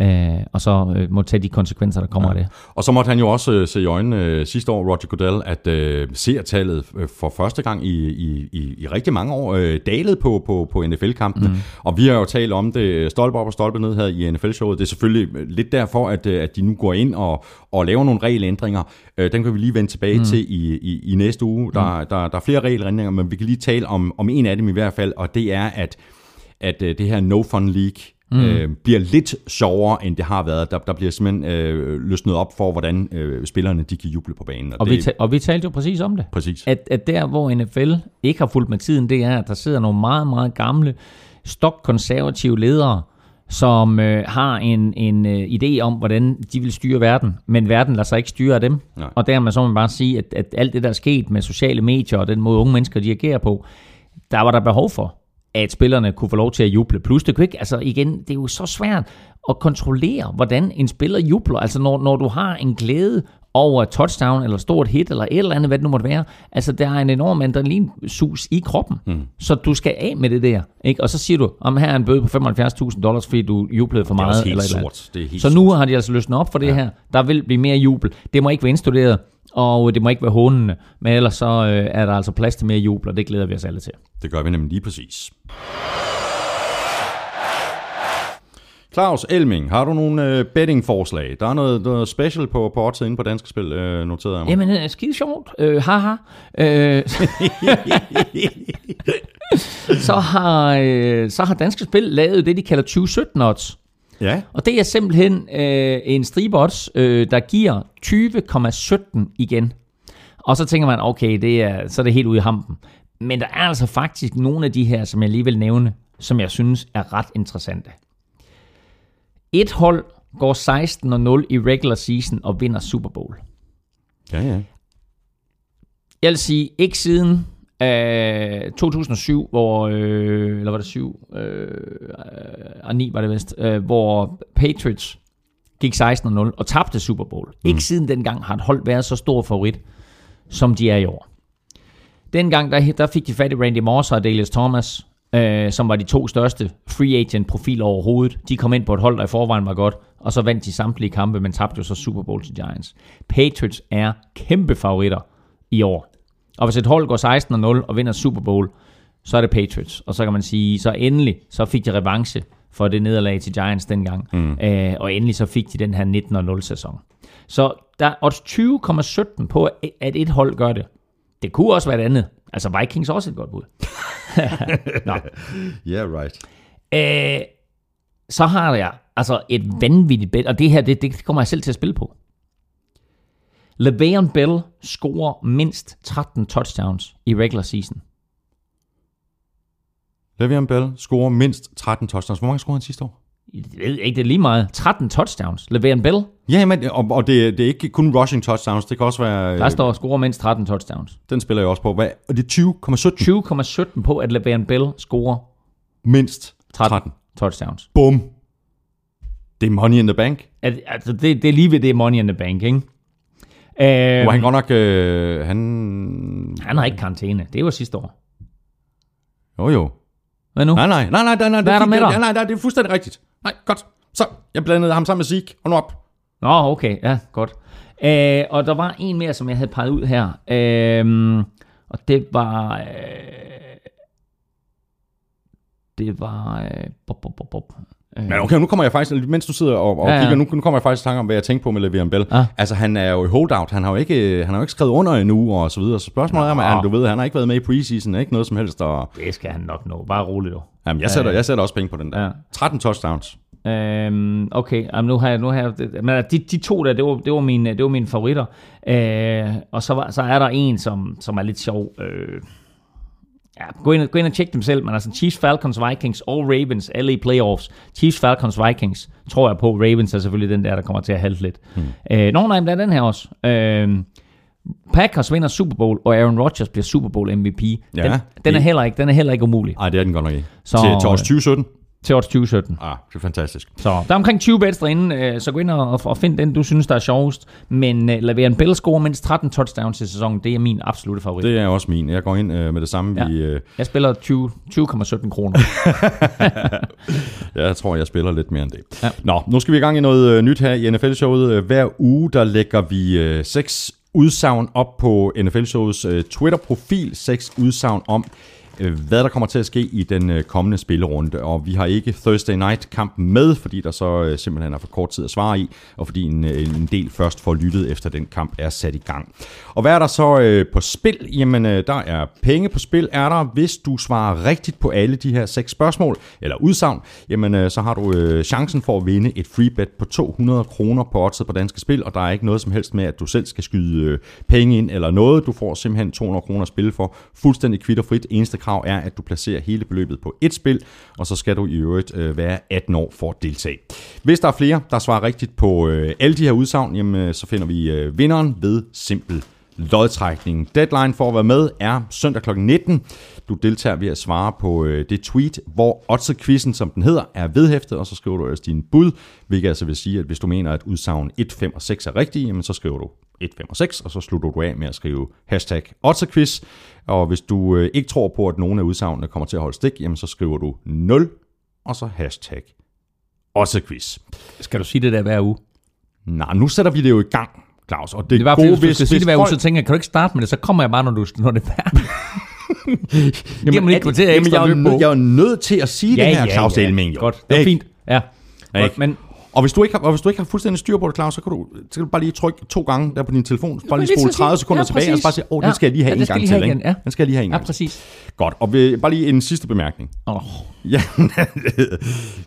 øh, og så øh, må tage de konsekvenser, der kommer ja. af det. Og så måtte han jo også øh, se i øjnene øh, sidste år, Roger Goodell, at øh, seertallet øh, for første gang i, i, i, i rigtig mange år øh, dalede på, på, på NFL-kampene. Mm. Og vi har jo talt om det stolpe op og stolpe ned her i NFL-showet. Det er selvfølgelig lidt derfor, at, øh, at de nu går ind og, og laver nogle regelændringer. Øh, den kan vi lige vende tilbage mm. til i, i, i næste uge. Der, mm. der, der er flere regelændringer, men vi kan lige tale om, om en af dem i hvert fald, og det er, at, at øh, det her No Fun League mm. øh, bliver lidt sjovere, end det har været. Der, der bliver simpelthen øh, løsnet op for, hvordan øh, spillerne de kan juble på banen. Og, og, det, vi og vi talte jo præcis om det. Præcis. At, at der, hvor NFL ikke har fulgt med tiden, det er, at der sidder nogle meget, meget gamle, stokkonservative ledere, som øh, har en, en øh, idé om, hvordan de vil styre verden, men verden lader sig ikke styre af dem. Nej. Og dermed så må man bare sige, at, at alt det, der er sket med sociale medier og den måde, unge mennesker de agerer på, der var der behov for, at spillerne kunne få lov til at juble. Plus det kunne ikke, altså igen, det er jo så svært at kontrollere, hvordan en spiller jubler. Altså når, når du har en glæde over et touchdown, eller stort hit, eller et eller andet, hvad det nu måtte være. Altså, der er en enorm adrenalinsus i kroppen. Mm. Så du skal af med det der. Ikke? Og så siger du, om her er en bøde på 75.000 dollars, fordi du jublede for meget. Det er eller helt eller sort. Det er helt så nu har de altså løsnet op for det ja. her. Der vil blive mere jubel. Det må ikke være indstuderet og det må ikke være hundene, men ellers så øh, er der altså plads til mere jubel, og det glæder vi os alle til. Det gør vi nemlig lige præcis. Claus Elming, har du nogle øh, bettingforslag? Der er noget, noget special på, på odds inde på Danske Spil, øh, noteret jeg mig. Jamen, øh, skide sjovt. Øh, haha. Øh, så, har, øh, så har Danske Spil lavet det, de kalder 2017 odds. Ja. Og det er simpelthen øh, en stribots, øh, der giver 20,17 igen. Og så tænker man, okay, det er, så er det helt ude i hampen. Men der er altså faktisk nogle af de her, som jeg lige vil nævne, som jeg synes er ret interessante. Et hold går 16-0 i regular season og vinder Super Bowl. Ja, ja. Jeg vil sige, ikke siden øh, 2007, hvor, øh, eller var det 7, øh, og 9 var det vist, øh, hvor Patriots gik 16-0 og tabte Super Bowl. Mm. Ikke siden dengang har et hold været så stor favorit, som de er i år. Dengang der, der fik de fat i Randy Moss og Dalius Thomas, øh, som var de to største free agent profiler overhovedet. De kom ind på et hold, der i forvejen var godt, og så vandt de samtlige kampe, men tabte jo så Super Bowl til Giants. Patriots er kæmpe favoritter i år. Og hvis et hold går 16-0 og vinder Super Bowl, så er det Patriots. Og så kan man sige, så endelig, så fik de revanche for det nederlag til Giants dengang. Mm. Øh, og endelig så fik de den her 19-0 sæson. Så der er odds 20,17 på, at et hold gør det. Det kunne også være et andet. Altså Vikings også et godt bud. Nå. Yeah, right. Øh, så har jeg altså et vanvittigt bet, og det her, det, det kommer jeg selv til at spille på. Le'Veon Bell scorer mindst 13 touchdowns i regular season. Le'Veon Bell scorer mindst 13 touchdowns. Hvor mange scorede han sidste år? Jeg ved ikke, det er lige meget. 13 touchdowns. Le'Veon Bell. Ja, men, og, og det, det er ikke kun rushing touchdowns. Det kan også være... Der står scorer mindst 13 touchdowns. Den spiller jeg også på. Hvad, og det er 20,17? 20,17 på, at Le'Veon Bell scorer mindst 13. 13 touchdowns. Bum. Det er money in the bank. At, altså, det, det er lige ved det money in the bank, ikke? Øh, Hvor han godt nok... Øh, han... Han har ikke karantæne. Det var sidste år. Jo, jo. Hvad nu? Nej, nej, nej, nej, nej, nej, Hvad er det, der med dig? nej, nej, det er fuldstændig rigtigt. Nej, godt. Så, jeg blandede ham sammen med Zeke. Og nu op. Nå, okay, ja, godt. Øh, og der var en mere, som jeg havde peget ud her. Øh, og det var... Øh, det var... Øh, bop, bop, bop, bop. Øh, Men okay, nu kommer jeg faktisk, mens du sidder og, og Ja, ja, ja. kigger, nu, nu kommer jeg faktisk i tanke om, hvad jeg tænkte på med Le'Veon Bell. Ja. Altså, han er jo i holdout. Han har jo ikke, han har jo ikke skrevet under endnu, og så videre. Så spørgsmålet er, om han, du ved, han har ikke været med i preseason, ikke noget som helst. Og, Det skal han nok nå. Bare roligt du. jamen, jeg sætter, jeg sætter også penge på den der. Ja. 13 touchdowns. Øhm, okay, jamen, nu har jeg, nu har jeg, men de, de to der, det var, det var mine, det var mine favoritter. Øh, og så, var, så er der en, som, som er lidt sjov. Øh, ja, gå ind, gå ind og tjek dem selv, men altså Chiefs, Falcons, Vikings og Ravens, alle i playoffs. Chiefs, Falcons, Vikings, tror jeg på. Ravens er selvfølgelig den der, der kommer til at halte lidt. Hmm. Øh, nogle af dem, der er den her også. Øh, Packers vinder Super Bowl, og Aaron Rodgers bliver Super Bowl MVP. Ja, den, den, er heller ikke, den er heller ikke umulig Nej, det er den godt nok ikke. Så- Så, til, til års 2017. til års 2017. Ah, det er fantastisk. Så der er omkring 20 bets derinde, øh, så gå ind og, og find den, du synes, der er sjovest. Men uh, Le'Veon Bell score mindst 13 touchdowns i sæsonen, det er min absolute favorit. Det. Er også min. Jeg går ind øh, med det samme. Ja. Vi, øh, Jeg spiller 20 20,17 kroner. jeg tror, jeg spiller lidt mere end det. Ja. Nå, nu skal vi i gang i noget øh, nyt her i NFL-showet. Øh, Hver uge, der lægger vi øh, seks udsagn op på NFL-showets øh, Twitter-profil. Seks udsagn om, øh, Øh, hvad der kommer til at ske i den øh, kommende spillerunde. Og vi har ikke Thursday Night-kampen med, fordi der så øh, simpelthen er for kort tid at svare i, og fordi en, en del først får lyttet efter den kamp er sat i gang. Og hvad er der så på spil? Jamen, der er penge på spil, er der. Hvis du svarer rigtigt på alle de her seks spørgsmål, eller udsagn, jamen så har du chancen for at vinde et free bet på 200 kroner på oddset på danske spil, og der er ikke noget som helst med, at du selv skal skyde penge ind eller noget. Du får simpelthen 200 kroner at spille for fuldstændig kvitterfrit. Eneste krav er, at du placerer hele beløbet på et spil, og så skal du i øvrigt øh, være 18 år for at deltage. Hvis der er flere, der svarer rigtigt på øh, alle de her udsagn, jamen, øh, så finder vi øh, vinderen ved simpel lodtrækning. Deadline for at være med er søndag kl. 19. Du deltager ved at svare på øh, det tweet, hvor Otze-quizzen, som den hedder, er vedhæftet, og så skriver du ellers din bud, hvilket altså vil sige, at hvis du mener, at udsagn 1, 5 og 6 er rigtige, jamen så skriver du 1, 5 og 6, og så slutter du af med at skrive hashtag Otze-quiz. Og hvis du øh, ikke tror på, at nogen af udsagnene kommer til at holde stik, jamen så skriver du 0, og så hashtag Otze-quiz. Skal du sige det der hver uge? Nej, nu sætter vi det jo i gang, Claus. Og det, Det fordi, gode, hvis du skal sige det hver uge, så tænker jeg, kan du ikke starte med det, så kommer jeg bare, når, du, når det er færdigt. Lige et kvarter jamen, jeg, er nød, jeg er nødt til at sige det her, Claus Elming. jo. Godt, det er Ikke? fint. Ja. Godt, Ikke? men Og hvis, du ikke har, og hvis du ikke har fuldstændig styr på det, Claus, så kan du, så kan du bare lige trykke to gange der på din telefon. Bare lige spole så 30 sige- sekunder ja, tilbage, og så bare sige, åh, oh, den skal jeg lige have ja, en gang lige til. have ikke? igen, ja. Den skal jeg lige have en ja, gang til. præcis. Godt, og bare lige en sidste bemærkning. Oh. Ja.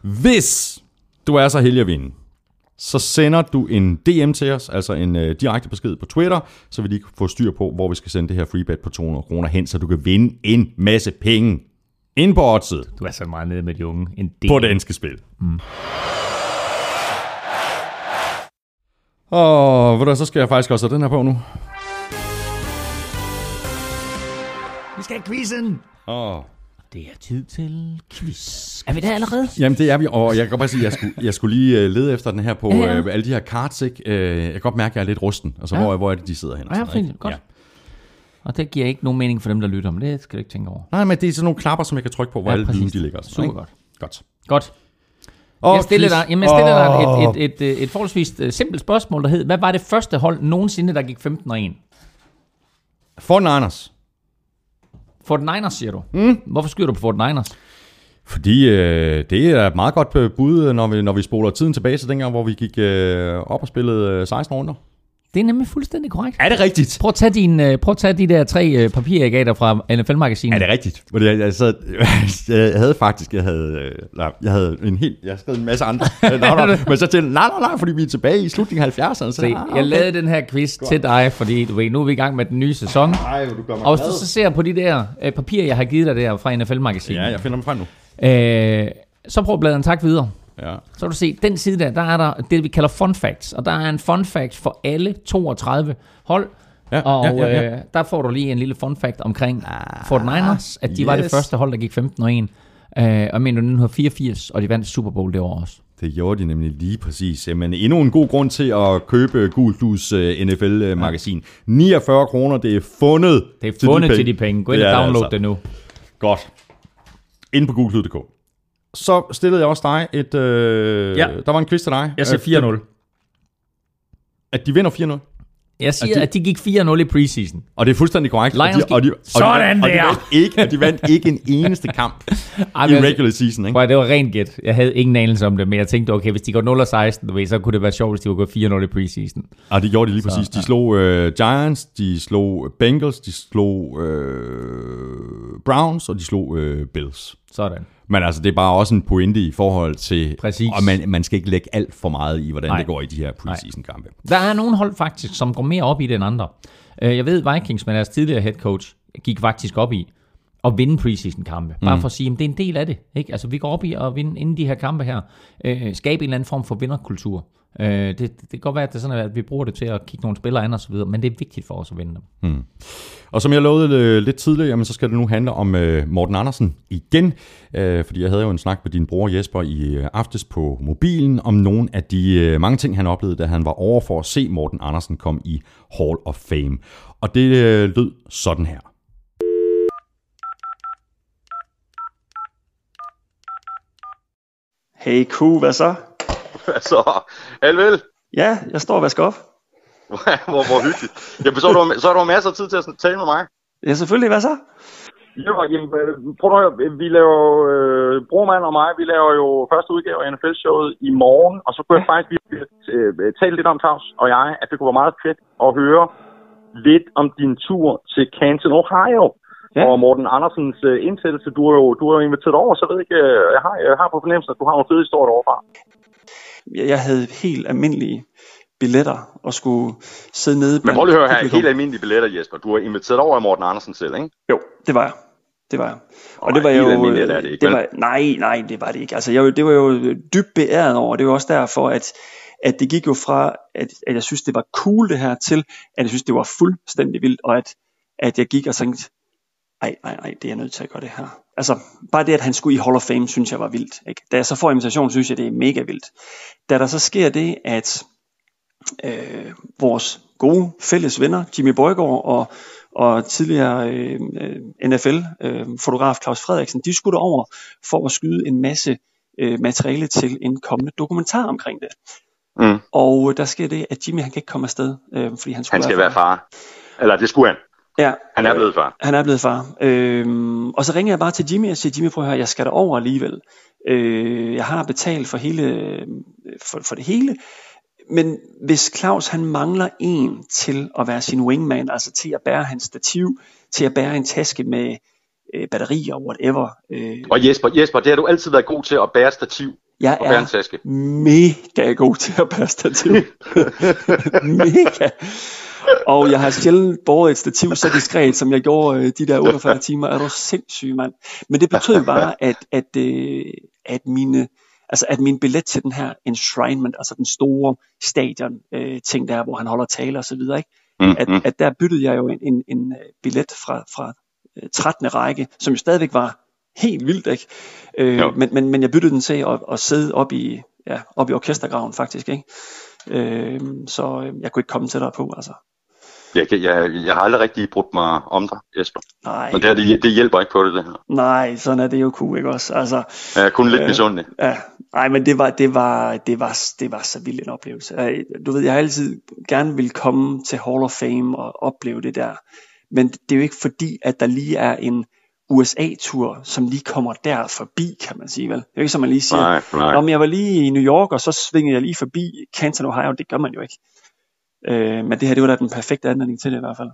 Hvis du er så heldig at vinde, så sender du en DM til os, altså en øh, direkte besked på Twitter, så vi lige få styr på, hvor vi skal sende det her freebet på 200 kroner hen, så du kan vinde en masse penge ind på oddset Du er så meget nede med de unge. En del. på danske spil. Mm. Og ved du, så skal jeg faktisk også have den her på nu. Vi skal have quizzen. Åh. Det er tid til quiz. Er vi der allerede? Jamen det er vi, og jeg kan bare sige, at jeg skulle, jeg skulle lige uh, lede efter den her på Ja, ja, ja. ja. Uh, alle de her cards, ikke? Uh, jeg kan godt mærke, at jeg er lidt rusten. Altså, Ja. ja. hvor, hvor er det, de sidder hen? og Ja, sådan fint. Godt. Og det giver ikke nogen mening for dem, der lytter, men det skal du ikke tænke over. Nej, men det er sådan nogle klapper, som jeg kan trykke på, hvor Ja, ja, alle lyden de ligger. sådan, Super ikke? godt. Godt. Godt. Og Jeg stiller quiz. dig, jamen, jeg stiller dig Åh. et, et, et, et, et forholdsvis øh, simpelt spørgsmål, der hed, hvad var det første hold nogensinde, der gik 15 og 1? For Niners. Fort Niners, siger du. Mm. Hvorfor skyder du på Fort Niners? Fordi øh, det er et meget godt øh, bud, når vi, når vi spoler tiden tilbage til dengang, hvor vi gik øh, op og spillede øh, 16 runder. Det er nemlig fuldstændig korrekt. Er det rigtigt? Prøv at tage, din, øh, prøv at tage de der tre øh, papirer, jeg gav dig fra NFL-magasinet. Er det rigtigt? Fordi jeg, jeg, sad, jeg havde faktisk, jeg havde, øh, nej, jeg havde en helt, jeg skrev en masse andre. nej, nej, men så jeg, nej, nej, nej, fordi vi er tilbage i slutningen af 70'erne. Så, Se, ah, jeg lavede den her quiz til dig, fordi du ved, nu er vi i gang med den nye sæson. Ej, hvor du gør mig Og hvis du så ser på de der øh, papirer, jeg har givet dig der fra NFL-magasinet, Ja, jeg finder dem frem nu. øh, så prøv at bladre en tak videre. Ja. Så kan du se, den side der, der er der det, vi kalder fun facts. Og der er en fun fact for alle 32 hold. Ja, og ja, ja, ja. Øh, der får du lige en lille fun fact omkring Fort Niners, at de yes. var det første hold, der gik 15 og 1. Øh, og mener 1984, og de vandt Super Bowl det år også. Det gjorde de nemlig lige præcis. Jamen, endnu en god grund til at købe Gul Plus uh, NFL-magasin. 49 kroner, det er fundet Det er fundet penge. til de penge. Gå ind og er det download altså. det nu. Godt. inde på gulklyd.dk. Så stillede jeg også dig et... Øh, Ja. Der var en quiz til dig. Jeg siger Øh, 4-0. At de vinder 4-0. Jeg siger, Er de- at de gik 4-0 i preseason. Og det er fuldstændig korrekt. Lions og de, og de, og de, Sådan og de, der! vandt ikke, og de vandt ikke en eneste kamp Ej, i regular season. Ikke? Prøv, at, det var rent gæt. Jeg havde ingen anelse om det, men jeg tænkte, okay, hvis de går 0-16, du ved, så kunne det være sjovt, hvis de var gået 4-0 i preseason. Og det gjorde de lige præcis. De slog øh, Giants, de slog Bengals, de slog øh, Browns, og de slog øh, Bills. Sådan. Men altså, det er bare også en pointe i forhold til... Præcis. Og man, man skal ikke lægge alt for meget i, hvordan Nej. det går i de her preseason-kampe. Der er nogle hold faktisk, som går mere op i det end andre. Øh, Jeg ved, Vikings med deres tidligere head coach gik faktisk op i at vinde preseason kampe. Bare for at sige, at det er en del af det. Ikke? Altså, vi går op i at vinde inden de her kampe her. Øh, skabe en eller anden form for vinderkultur. Øh, det, det kan godt være, at, det er sådan, at vi bruger det til at kigge nogle spillere an og så videre, men det er vigtigt for os at vinde dem. Og som jeg lovede øh, lidt tidligere, jamen, så skal det nu handle om øh, Morten Andersen igen. Øh, fordi jeg havde jo en snak med din bror Jesper i øh, aftes på mobilen om nogle af de øh, mange ting, han oplevede, da han var over for at se Morten Andersen komme i Hall of Fame. Og det øh, lød sådan her. Hey Q, hvad så? Altså, alvel, Ja, jeg står og vasker op. hvor, hvor hyggeligt. Jamen, så, har du, så har du masser af tid til at tale med mig. Ja, selvfølgelig, hvad så? Jo, jamen, prøv at høre, vi laver, øh, brormand og mig, vi laver jo første udgave af NFL-showet i morgen, og så kunne jeg faktisk lige øh, tale lidt om, Tavs og jeg, at det kunne være meget fedt at høre lidt om din tur til Canton, Ohio. Ja. Og Morten Andersens øh, indsættelse, du er jo, du er jo inviteret over, så jeg ved ikke, øh, jeg har, jeg har på fornemmelsen, at du har nogle fede historier overfra. Jeg jeg havde helt almindelige billetter og skulle sidde nede Men prøv lige at høre her, helt almindelige billetter, Jesper. Du er inviteret over af Morten Andersen selv, ikke? Jo, det var jeg. Det var jeg. Og Nej, det var helt jo... almindeligt er det ikke, det var, nej, nej, det var det ikke. Altså, jeg, det var jo dybt beæret over. Det var også derfor, at, at det gik jo fra, at, at jeg synes, det var cool det her, til at jeg synes, det var fuldstændig vildt, og at, at jeg gik og tænkte, ej, ej, ej, det er jeg nødt til at gøre det her. Altså, bare det, at han skulle i Hall of Fame, synes jeg var vildt. Ikke? Da jeg så får invitation, synes jeg, det er mega vildt. Da der så sker det, at øh, vores gode fælles venner, Jimmy Borgård og, og tidligere øh, øh, NFL-fotograf Claus Frederiksen, de skulle over for at skyde en masse øh, materiale til en kommende dokumentar omkring det. Mm. Og der sker det, at Jimmy han kan ikke komme afsted, øh, fordi han skulle Han skal være far. Eller det skulle han. Ja, Han er blevet far. han er blevet far. Øhm, og så ringer jeg bare til Jimmy og siger, Jimmy, prøv at høre, jeg skal over alligevel. Øh, jeg har betalt for, hele, for, for det hele. Men hvis Claus han mangler en til at være sin wingman, altså til at bære hans stativ, til at bære en taske med øh, batterier og whatever. Øh, Og Jesper, Jesper, det har du altid været god til at bære stativ jeg og bære en er taske. mega god til at bære stativ. mega. Og jeg har sjældent båret et stativ så diskret, som jeg gjorde øh, de der 48 timer. Er du sindssyg, mand? Men det betød bare, at, at, øh, at mine altså at min billet til den her enshrinement, altså den store stadion øh, ting der, hvor han holder tale og så videre, ikke? Mm, At, at der byttede jeg jo en, en, en øh, billet fra, fra øh, 13. række, som jo stadigvæk var helt vildt, ikke? Øh, Jo. men, men, men jeg byttede den til at, at sidde op i, ja, op i orkestergraven faktisk, ikke? Øh, så jeg kunne ikke komme tættere på, altså. Jeg, kan- jeg, jeg har aldrig rigtig brugt mig om dig, Jesper. Nej, Men det, her, det, det hjælper ikke på det, det her. nej, sådan er det jo cool, ikke også? Altså, Jeg er kun lidt Øh, misundelig. Ja, nej, men det var, det var, det var, det var så vild en oplevelse. Øh, Du ved, jeg har altid gerne vil komme til Hall of Fame og opleve det der. Men det er jo ikke fordi, at der lige er en USA-tur, som lige kommer der forbi, kan man sige, vel? Det er jo ikke som man lige siger, Nej, nej. om jeg var lige i New York, og så svingede jeg lige forbi Canton, Ohio. Det gør man jo ikke. Øh, men det her, det var da den perfekte anledning til det i hvert fald.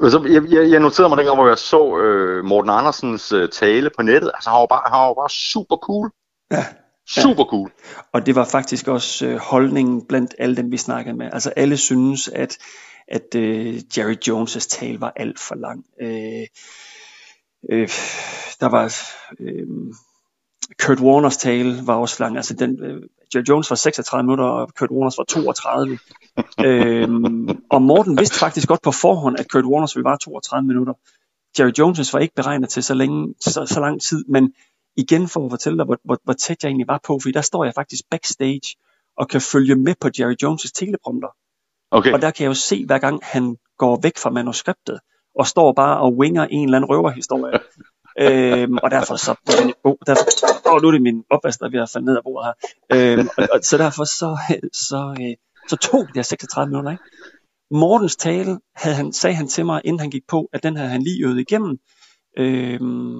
Og Så, jeg, jeg, jeg noterede mig dengang, hvor jeg så øh, Morten Andersens øh, tale på nettet. Altså, han var bare, han var bare super cool. Ja. Super cool. Og det var faktisk også øh, holdningen blandt alle dem, vi snakkede med. Altså alle synes, at, at øh, Jerry Jones' tale var alt for lang. Øh, øh, der var øh, Kurt Warners tale var også lang. Altså den, øh, Jerry Jones var 36 minutter, og Kurt Warners var 32. øh, og Morten vidste faktisk godt på forhånd, at Kurt Warners ville vare 32 minutter. Jerry Jones var ikke beregnet til så, længe, så, så lang tid, men igen for at fortælle dig, hvor, hvor, hvor tæt jeg egentlig var på, fordi der står jeg faktisk backstage og kan følge med på Jerry Jones' teleprompter. Okay. Og der kan jeg jo se, hver gang han går væk fra manuskriptet, og står bare og winger en eller anden røverhistorie. øhm, og derfor så, oh, derfor, oh, nu er det min opvask, der er ved at falde ned af bordet her. Øhm, og, og, så derfor så, så, øh, så tog det der 36 minutter, ikke? Mortens tale havde han, sagde han til mig, inden han gik på, at den havde han lige øvet igennem. Øhm,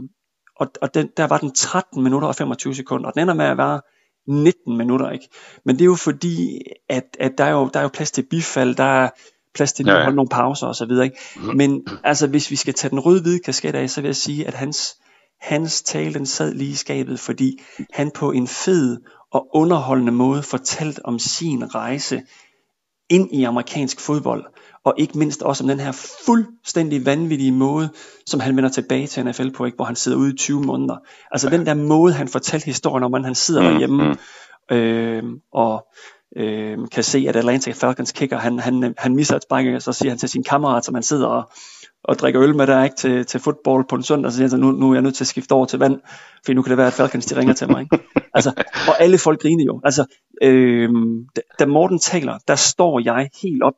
og og den, der var den 13 minutter og 25 sekunder, og den ender med at være 19 minutter, ikke? Men det er jo fordi, at, at der, er jo, der er jo plads til bifald, der er plads til lige Ja, at ja. holde nogle pauser og så videre, ikke? Men altså, hvis vi skal tage den røde-hvide kasket af, så vil jeg sige, at hans, hans tale, den sad lige i skabet, fordi han på en fed og underholdende måde fortalte om sin rejse ind i amerikansk fodbold, og ikke mindst også om den her fuldstændig vanvittige måde, som han vender tilbage til NFL på, ikke? hvor han sidder ude i 20 måneder. Altså den der måde, han fortalte historien om, hvordan han sidder Mm, derhjemme, mm. øh, og øh, kan se, at Atlanta Falcons kicker, han, han, han misser et spark, og så siger han til sin kammerat, som han sidder og, og drikker øl med der ikke til, til fodbold på en søndag, så siger han, så, nu, nu er jeg nødt til at skifte over til vand, for nu kan det være, at Falcons de ringer til mig. Ikke? Altså, og alle folk griner jo. Altså, øh, da, Morten taler, der står jeg helt op.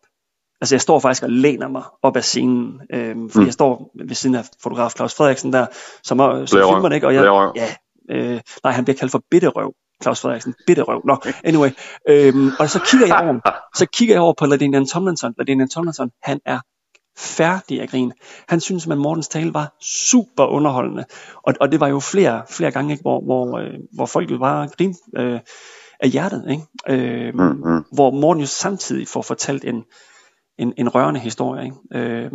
Altså jeg står faktisk og læner mig op af scenen, øh, fordi Mm. jeg står ved siden af fotograf Claus Frederiksen der, som, er- som filmer det, ikke? Og jeg, ja, øh, nej, han bliver kaldt for bitterøv. Claus Frederiksen, bitterøv. Nå, anyway. Øhm, og så kigger jeg over, så kigger jeg over på Ladinian Tomlinson. Ladinian Tomlinson, han er færdig at grine. Han synes, at Mortens tale var super underholdende. Og, og det var jo flere, flere gange, ikke, hvor, hvor, øh, hvor folk bare grin øh, af hjertet. Ikke? Øh, Mm, mm. Hvor Morten jo samtidig får fortalt en, en, en rørende historie. Ikke? Øh,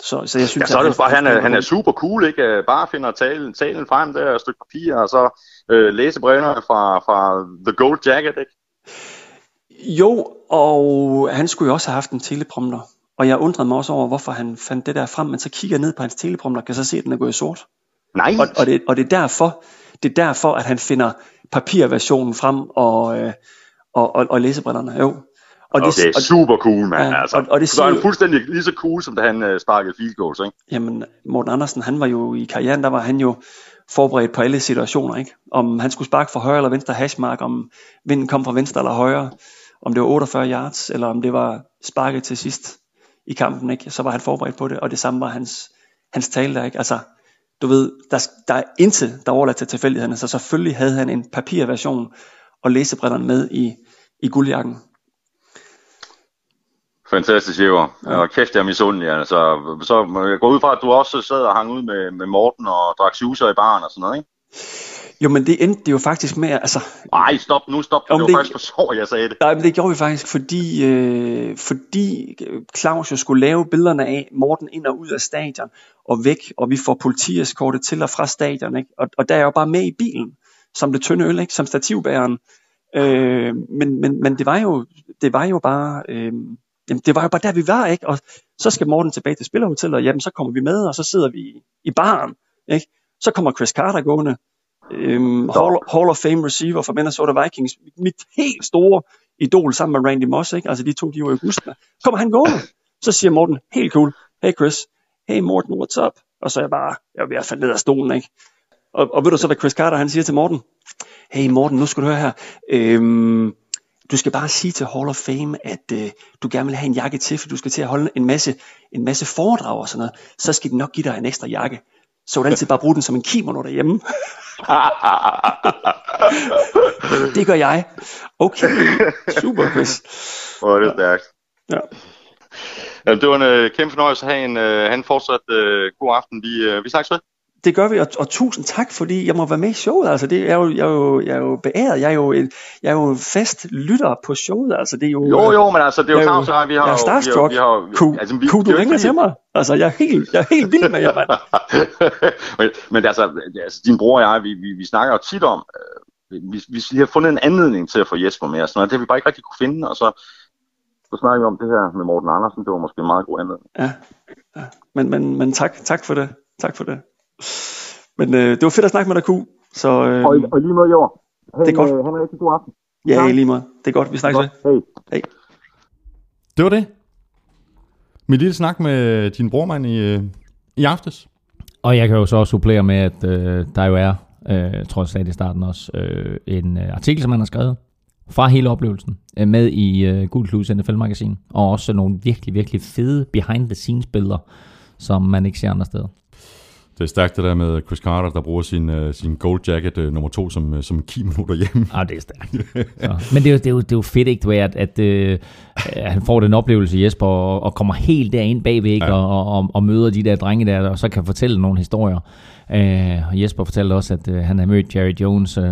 så, så jeg synes, Ja, så er at det bare, han er, han er super cool, ikke? Bare finder talen, talen frem der, et stykke papir, og så øh, læse brevene fra, fra The Gold Jacket, ikke? Jo, og han skulle jo også have haft en teleprompter. Og jeg undrede mig også over, hvorfor han fandt det der frem, men så kigger jeg ned på hans teleprompter, og kan så se, at den er gået i sort. Nej, Og, og, det, og det, er derfor, det er derfor, at han finder papirversionen frem og, øh, og, og, og læsebrillerne. Jo. Og det er og, super cool, mand. Ja, altså. og- og det så er han fuldstændig lige så cool, som da han øh, sparkede field goals, ikke? Jamen, Morten Andersen, han var jo i karrieren, der var han jo forberedt på alle situationer, ikke? Om han skulle sparke fra højre eller venstre hashmark, om vinden kom fra venstre eller højre, om det var 48 yards, eller om det var sparket til sidst i kampen, ikke? Så var han forberedt på det, og det samme var hans, hans tale der, ikke? Altså, du ved, der, der er intet, der overladt til tilfældighederne, så selvfølgelig havde han en papirversion og læsebrillerne med i, i guldjakken. Fantastisk, Jæver. Ja. Og kæft, jeg er misundelig, altså. Så jeg går ud fra, at du også sad og hang ud med, med Morten og drak juicer i baren og sådan noget, ikke? Jo, men det endte det jo faktisk med, altså, Nej, stop nu, stop. Det var det- faktisk for sjov, jeg sagde det. Nej, men det gjorde vi faktisk, fordi, øh, fordi Claus jo skulle lave billederne af Morten ind og ud af stadion og væk, og vi får politieskortet til og fra stadion, ikke? Og, og der er jeg jo bare med i bilen, som det tynde øl, ikke? som stativbæreren. Øh, men, men, men det var jo, det var jo bare, øh, jamen, det var jo bare der vi var, ikke? Og så skal Morten tilbage til spillerhotellet, og jamen så kommer vi med, og så sidder vi i, i baren, ikke? Så kommer Chris Carter gående, øhm, Hall, Hall of Fame receiver for Minnesota Vikings, mit helt store idol sammen med Randy Moss, ikke? altså de to, de var jo gustne. Kommer han gående, så siger Morten, helt cool, hey Chris, hey Morten, what's up? Og så er jeg bare, jeg er ved at falde ned af stolen, ikke? Og, og ved du så, hvad Chris Carter han siger til Morten? Hey Morten, nu skal du høre her, øhm, du skal bare sige til Hall of Fame, at øh, du gerne vil have en jakke til, for du skal til at holde en masse, en masse foredrag og sådan noget. Så skal de nok give dig en ekstra jakke. Så hvordan til bare bruge den som en kimono derhjemme? Det gør jeg. Okay, super Chris. Hvor er det stærkt. Ja. Ja, det var en øh, kæmpe fornøjelse at have en, øh, have en fortsat øh, god aften. Vi, øh, vi snakkes ved. Det gør vi, og, og tusind tak, fordi jeg må være med i showet. Altså, det, jeg, er jo, jeg, er jo, jeg er jo beæret. Jeg er jo, en, jeg er jo fast lytter på showet. Altså, det er jo, Jo, jo, men altså, det er jo klart, så vi har jeg er starstruck. Vi har, vi har, Kunne, altså, vi, kunne du ringe til mig? Altså, jeg er helt, jeg er helt vild med jer, mand. men, men altså, altså, din bror og jeg, vi, vi, vi snakker jo tit om, øh, vi, vi, vi har fundet en anledning til at få Jesper med og det har vi bare ikke rigtig kunne finde, og så, så snakker vi om det her med Morten Andersen, det var måske en meget god anledning. Ja, ja. Men, men, men tak, tak for det. Tak for det. Men øh, det var fedt at snakke med dig, Q. Så øh, Og, og lige med i år. Det er godt. Han er rigtig god aften. ja, i lige måde. Det er godt, vi snakkes ved. Hej. Det var det. Min lille snak med din brormand i, øh, i aftes. Og jeg kan jo så også supplere med, at øh, der jo er, øh, tror jeg sagde det i starten også, øh, en øh, artikel, som han har skrevet fra hele oplevelsen øh, med i øh, Gul Klus NFL-magasin. Og også nogle virkelig, virkelig fede behind-the-scenes-billeder, som man ikke ser andre steder. Det er stærkt det der med Chris Carter, der bruger sin, uh, sin gold jacket uh, nummer to som, uh, som kimono derhjemme. Ja, det er stærkt. Så. Men det er, jo, det, er jo, det er jo fedt, ikke, at, at, at han får den oplevelse, Jesper, og, og kommer helt derind bagved, ikke, Ja. og, og, og møder de der drenge der, og så kan fortælle nogle historier. Og Jesper fortalte også, at øh, han har mødt Jerry Jones. Øh,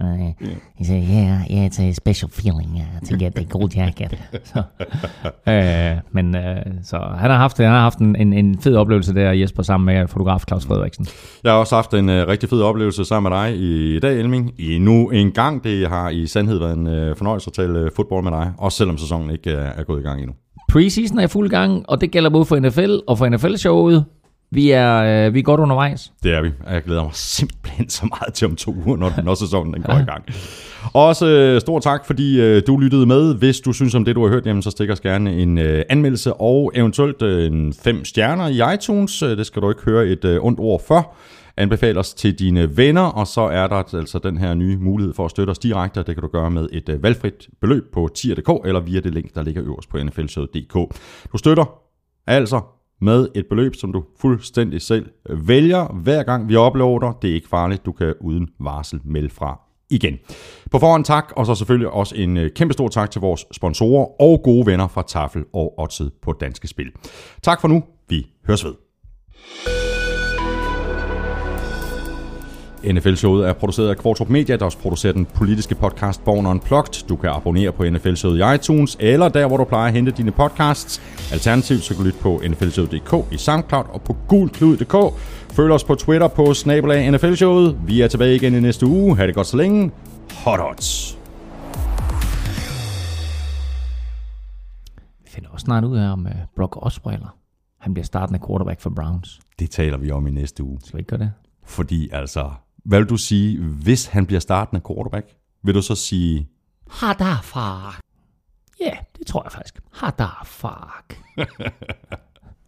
Uh, he said, yeah, yeah, it's a special feeling uh, to get the gold jacket. så, øh, men øh, så han har haft, han har haft en, en, en fed oplevelse der, Jesper, sammen med fotograf Claus Frederiksen. Jeg har også haft en uh, rigtig fed oplevelse sammen med dig i dag, Elming. Endnu en gang. Det har i sandhed været en uh, fornøjelse at tale uh, fodbold med dig, også selvom sæsonen ikke uh, er gået i gang endnu. Preseason er i fuld gang, og det gælder både for NFL og for NFL-showet. Vi er, øh, vi er godt undervejs. Det er vi. Og Jeg glæder mig simpelthen så meget til om to uger, når, når sæsonen den går i gang. Også øh, stor tak, fordi øh, du lyttede med. Hvis du synes om det, du har hørt, jamen, så stik os gerne en øh, anmeldelse og eventuelt øh, en fem stjerner i iTunes. Øh, det skal du ikke høre et øh, ondt ord for. Anbefal os til dine venner, og så er der altså den her nye mulighed for at støtte os direkte, og det kan du gøre med et øh, valgfrit beløb på tier.dk eller via det link, der ligger øverst på nflshow.dk. Du støtter altså med et beløb, som du fuldstændig selv vælger, hver gang vi uploader. Det er ikke farligt, du kan uden varsel melde fra igen. På forhånd tak, og så selvfølgelig også en øh, kæmpe stor tak til vores sponsorer og gode venner fra Tafel og Odset på Danske Spil. Tak for nu, vi høres ved. NFL-showet er produceret af Kvartrup Media, der også producerer den politiske podcast Born Unplugged. Du kan abonnere på NFL-showet i iTunes, eller der, hvor du plejer at hente dine podcasts. Alternativt så kan du lytte på nflshowet.dk i SoundCloud og på gulklud.dk. Følg os på Twitter på snabelag NFL-showet. Vi er tilbage igen i næste uge. Ha' det godt så længe. Hot odds. Vi finder også snart ud af, om uh, Brock Osweiler, han bliver startende quarterback for Browns. Det taler vi om i næste uge. Skal vi ikke gøre det? Fordi altså, hvad vil du sige, hvis han bliver startende quarterback? Vil du så sige, Hadar fuck. Ja, det tror jeg faktisk. Hadar fuck.